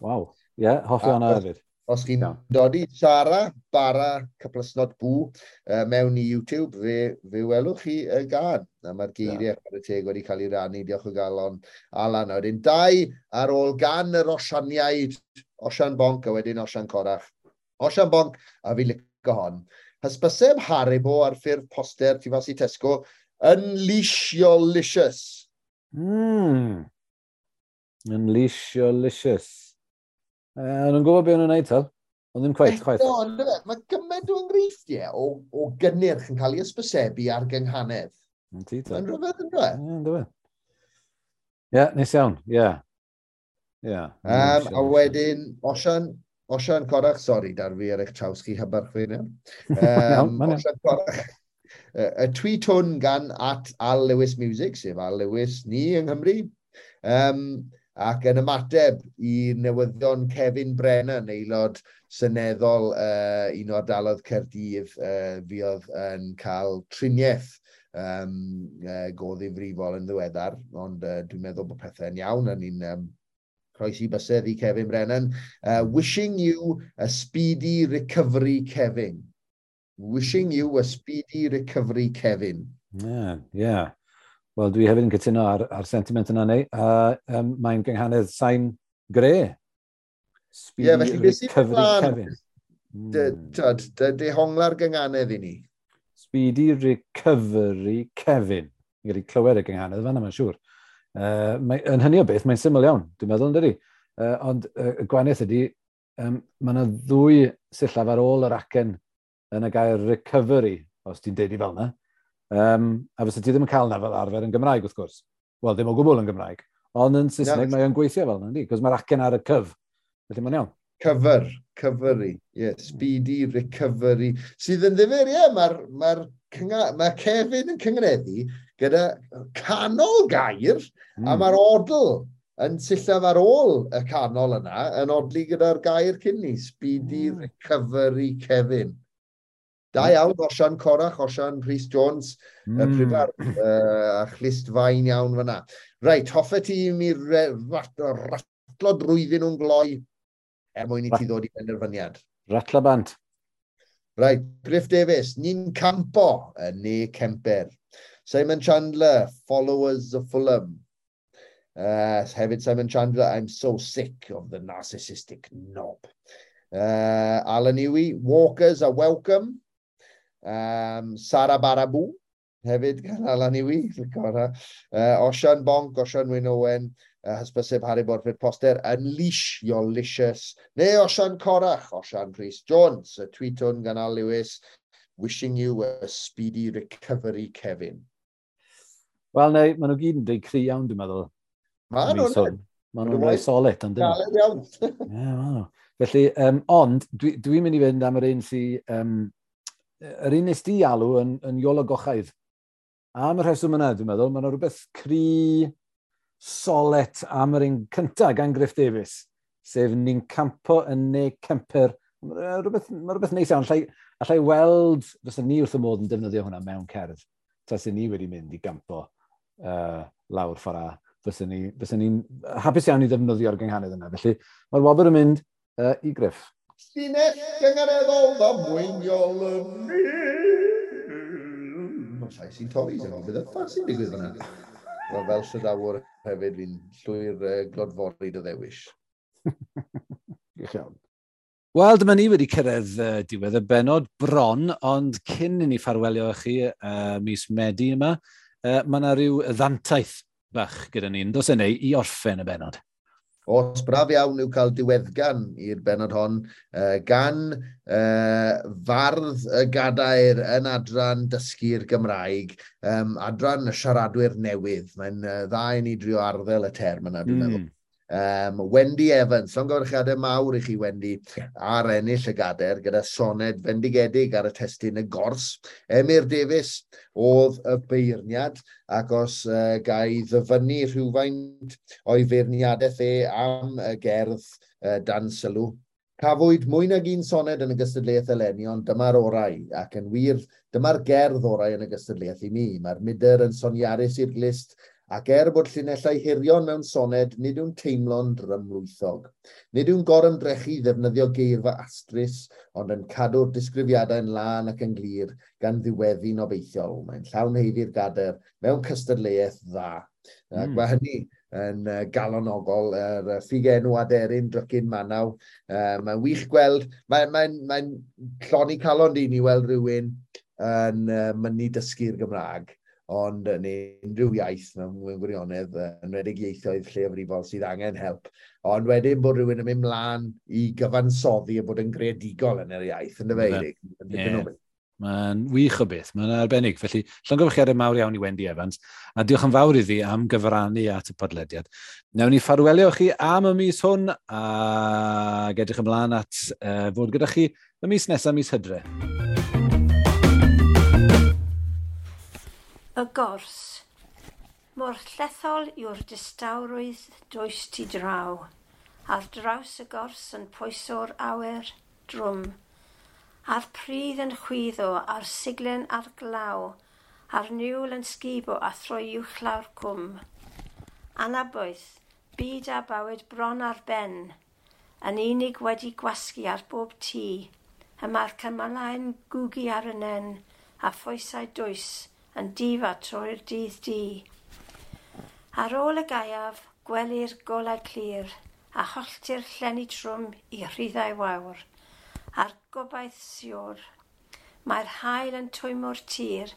wow. Ie, yeah, hoffi hwnna hefyd. Os chi'n no. dodi, Sara Bara Cyplysnod Bw uh, mewn i YouTube, fe, fe welwch chi y gan. A mae'r geiriau yeah. ar y teg wedi cael ei rannu, diolch o galon Alan. A wedyn dau ar ôl gan yr osianiaid, Osian Bonc a wedyn Osian Corach. Osian Bonc a fi licio hon. Hysbyseb Haribo ar ffurf poster tu fas i Tesco, Unleash Licious. Mm. Unleash Your Licious. Uh, nhw'n gwybod beth nhw'n gwneud tal. Ond ddim cweith, cwaith. Mae gymaint o enghreifftiau o, o gynnyrch yn cael ei ysbysebu ar gynghanedd. Yn ti, ta. Yn rhywbeth yn dweud. Yn dweud. Ie, nes iawn, ie. Ie. A wedyn, Osian, Osian Corach, sori, dar fi ar eich traws chi hybarch fi um, Osian Corach. Y tweet hwn gan at Al Lewis Music, sef Al Lewis ni yng Nghymru. Um, Ac yn ymateb i newyddion Kevin Brennan, aelod seneddol uh, un o'r dalodd Cerdydd, uh, fi oedd yn cael triniaeth um, uh, goddifrifol yn ddiweddar, ond uh, dwi'n meddwl bod pethau'n iawn, a ni'n um, croesi bysedd i Kevin Brennan. Uh, wishing you a speedy recovery, Kevin. Wishing you a speedy recovery, Kevin. Yeah, yeah. Wel, dwi hefyd yn cytuno ar, ar sentiment yna neu, Uh, um, mae'n gynghanedd sain gre. Ie, yeah, felly beth sy'n plan? Hmm. Dy hongla'r gynghanedd i ni. Speedy Recovery Kevin. Ni wedi clywed y gynghanedd fan yma'n siŵr. Uh, mae, yn hynny o beth, mae'n syml iawn, dwi'n meddwl, ynddi? Uh, ond uh, y gwanaeth ydy, um, mae yna ddwy sillaf ar ôl yr acen yn y gair recovery, os ti'n deud i fel yna. Um, a fysa ti ddim yn cael na fel arfer yn Gymraeg, wrth gwrs. Wel, ddim o gwbl yn Gymraeg. Ond yn Saesneg, yeah. mae o'n gweithio fel yna, cos mae'r acen ar y cyf. Felly mae'n iawn. Cyfer, cyferi, ie, yeah, speedy recovery. Sydd yn ddifur, ie, mae'r ma ma Kevin yn cyngreddu gyda canol gair, mm. a hmm. mae'r odl yn sillaf ar ôl y canol yna, yn odlu gyda'r gair cynni, speedy hmm. recovery Kevin. Da mm. iawn, Osian Corach, Osian Rhys Jones, mm. y prifar, uh, a chlist fain iawn fyna. Reit, hoffa ti mi ratlo drwyddyn nhw'n gloi er mwyn i ti ddod i benderfyniad. Ratlo bant. Reit, Griff Davies, ni'n campo yn ne Kemper. Simon Chandler, followers of Fulham. Uh, hefyd Simon Chandler, I'm so sick of the narcissistic knob. Uh, Alan Ewy, Walkers are welcome. Um, Sara Barabu, hefyd gan Alan Iwi, uh, Osian Bonc, Osian Wyn Owen, uh, hysbyseb Harry Borfyd Poster, Unleash Your Licious, neu Osian Corach, Osian Rhys Jones, y tweet hwn gan Al Lewis, wishing you a speedy recovery, Kevin. Wel, neu, maen nhw gyd yn dweud cri iawn, dwi'n meddwl. Maen nhw'n Maen nhw'n rhoi solid, ond dyn nhw. Ie, maen nhw. Felly, um, ond, dwi'n dwi mynd i fynd am yr un sy'n um, yr un nes di alw yn, yn Iolo Gochaidd. Am y rheswm yna, dwi'n meddwl, mae yna rhywbeth cri solet am yr un cyntaf gan Griff Davis, sef ni'n campo yn ne cemper. Mae rhywbeth, mae rhywbeth neis iawn. Allai, allai weld, fysa ni wrth y modd yn defnyddio hwnna mewn cerdd. Tas ni wedi mynd i gampo uh, lawr ffordd a fysa ni'n ni, ni hapus iawn i ddefnyddio'r gynghanedd yna. Felly mae'r wobr yn mynd uh, i Griff. Llinell gyngareddol dda mwyniol ym Mae llais i'n torri, dyna bydd y ffas i'n digwydd fyna. Mae fel sydawr hefyd fi'n llwy'r uh, glodfori dy ddewis. Wel, dyma ni wedi cyrraedd uh, diwedd y benod bron, ond cyn i ni ffarwelio â chi uh, mis Medi yma, uh, mae yna rhyw ddantaeth bach gyda ni, yn dos e, i orffen y benod os braf iawn yw cael diweddgan i'r benod hon uh, gan uh, fardd y gadair yn adran dysgu'r Gymraeg, um, adran y siaradwyr newydd. Mae'n uh, dda i ni drio arddel y term yna, dwi'n mm. meddwl. Um, Wendy Evans, llongyfarchiadau mawr i chi Wendy ar ennill y gader gyda soned fendigedig ar y testyn y gors. Emir Davies oedd y beirniad ac os uh, gai ddyfynnu rhywfaint o'i feirniadau e am y gerdd uh, dan sylw. Cafwyd mwy nag un soned yn y gystadleuaeth eleni, ond dyma'r orau, ac yn wir, dyma'r gerdd orau yn y gystadleuaeth i mi. Mae'r mydr yn soniarus i'r glist ac er bod llinellau hirion mewn soned, nid yw'n teimlo'n drymlwythog. Nid yw'n gorymdrechu ddefnyddio geirfa astrus, ond yn cadw'r disgrifiadau'n lân ac yn glir gan ddiweddu'n obeithiol. Mae'n llawn heiddi'r gader mewn cystadleuaeth dda. Mm. Ac hmm. mae hynny yn uh, galonogol, yr er, ffigenw aderyn drycyn manaw. Uh, mae'n wych gweld, mae'n mae, mae, mae lloni calon di ni weld rhywun yn uh, mynd dysgu'r Gymraeg ond neu unrhyw iaith mewn gwirionedd yn redig ieithoedd lleafrifol sydd angen help. Ond wedyn bod rhywun yn mynd mlaen i gyfansoddi a bod yn greadigol yn yr iaith, yn dyfeirig. Yeah. Mae'n wych o beth, mae'n arbennig. Felly, llongyfrchiadau mawr iawn i Wendy Evans, a diolch yn fawr iddi am gyfrannu at y podlediad. Newn ni ffarwelio chi am y mis hwn, a gedrych ymlaen at uh, fod gyda chi y mis nesaf, mis hydre. y gors. Mor llethol yw'r distawrwydd does ti draw, ar draws y gors yn pwyso'r awyr drwm, a'r pridd yn chwyddo a'r siglen ar glaw, a'r niwl yn sgibo a throi uwchlaw'r cwm. Anaboedd, byd a bywyd bron ar ben, yn unig wedi gwasgu ar bob tŷ, y mae'r cymalau yn gwgu ar y nen a phwysau dwys, yn difa trwy'r dydd di. Ar ôl y gaiaf, gwelir golau clir a holltir llenni trwm i rhyddau wawr. A'r gobaith siwr, mae'r hael yn twymo'r tir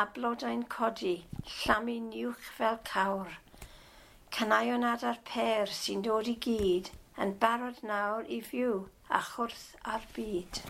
a blodau'n codi, llamu niwch fel cawr. Canayon adar per sy'n dod i gyd yn barod nawr i fyw a chwrth ar byd.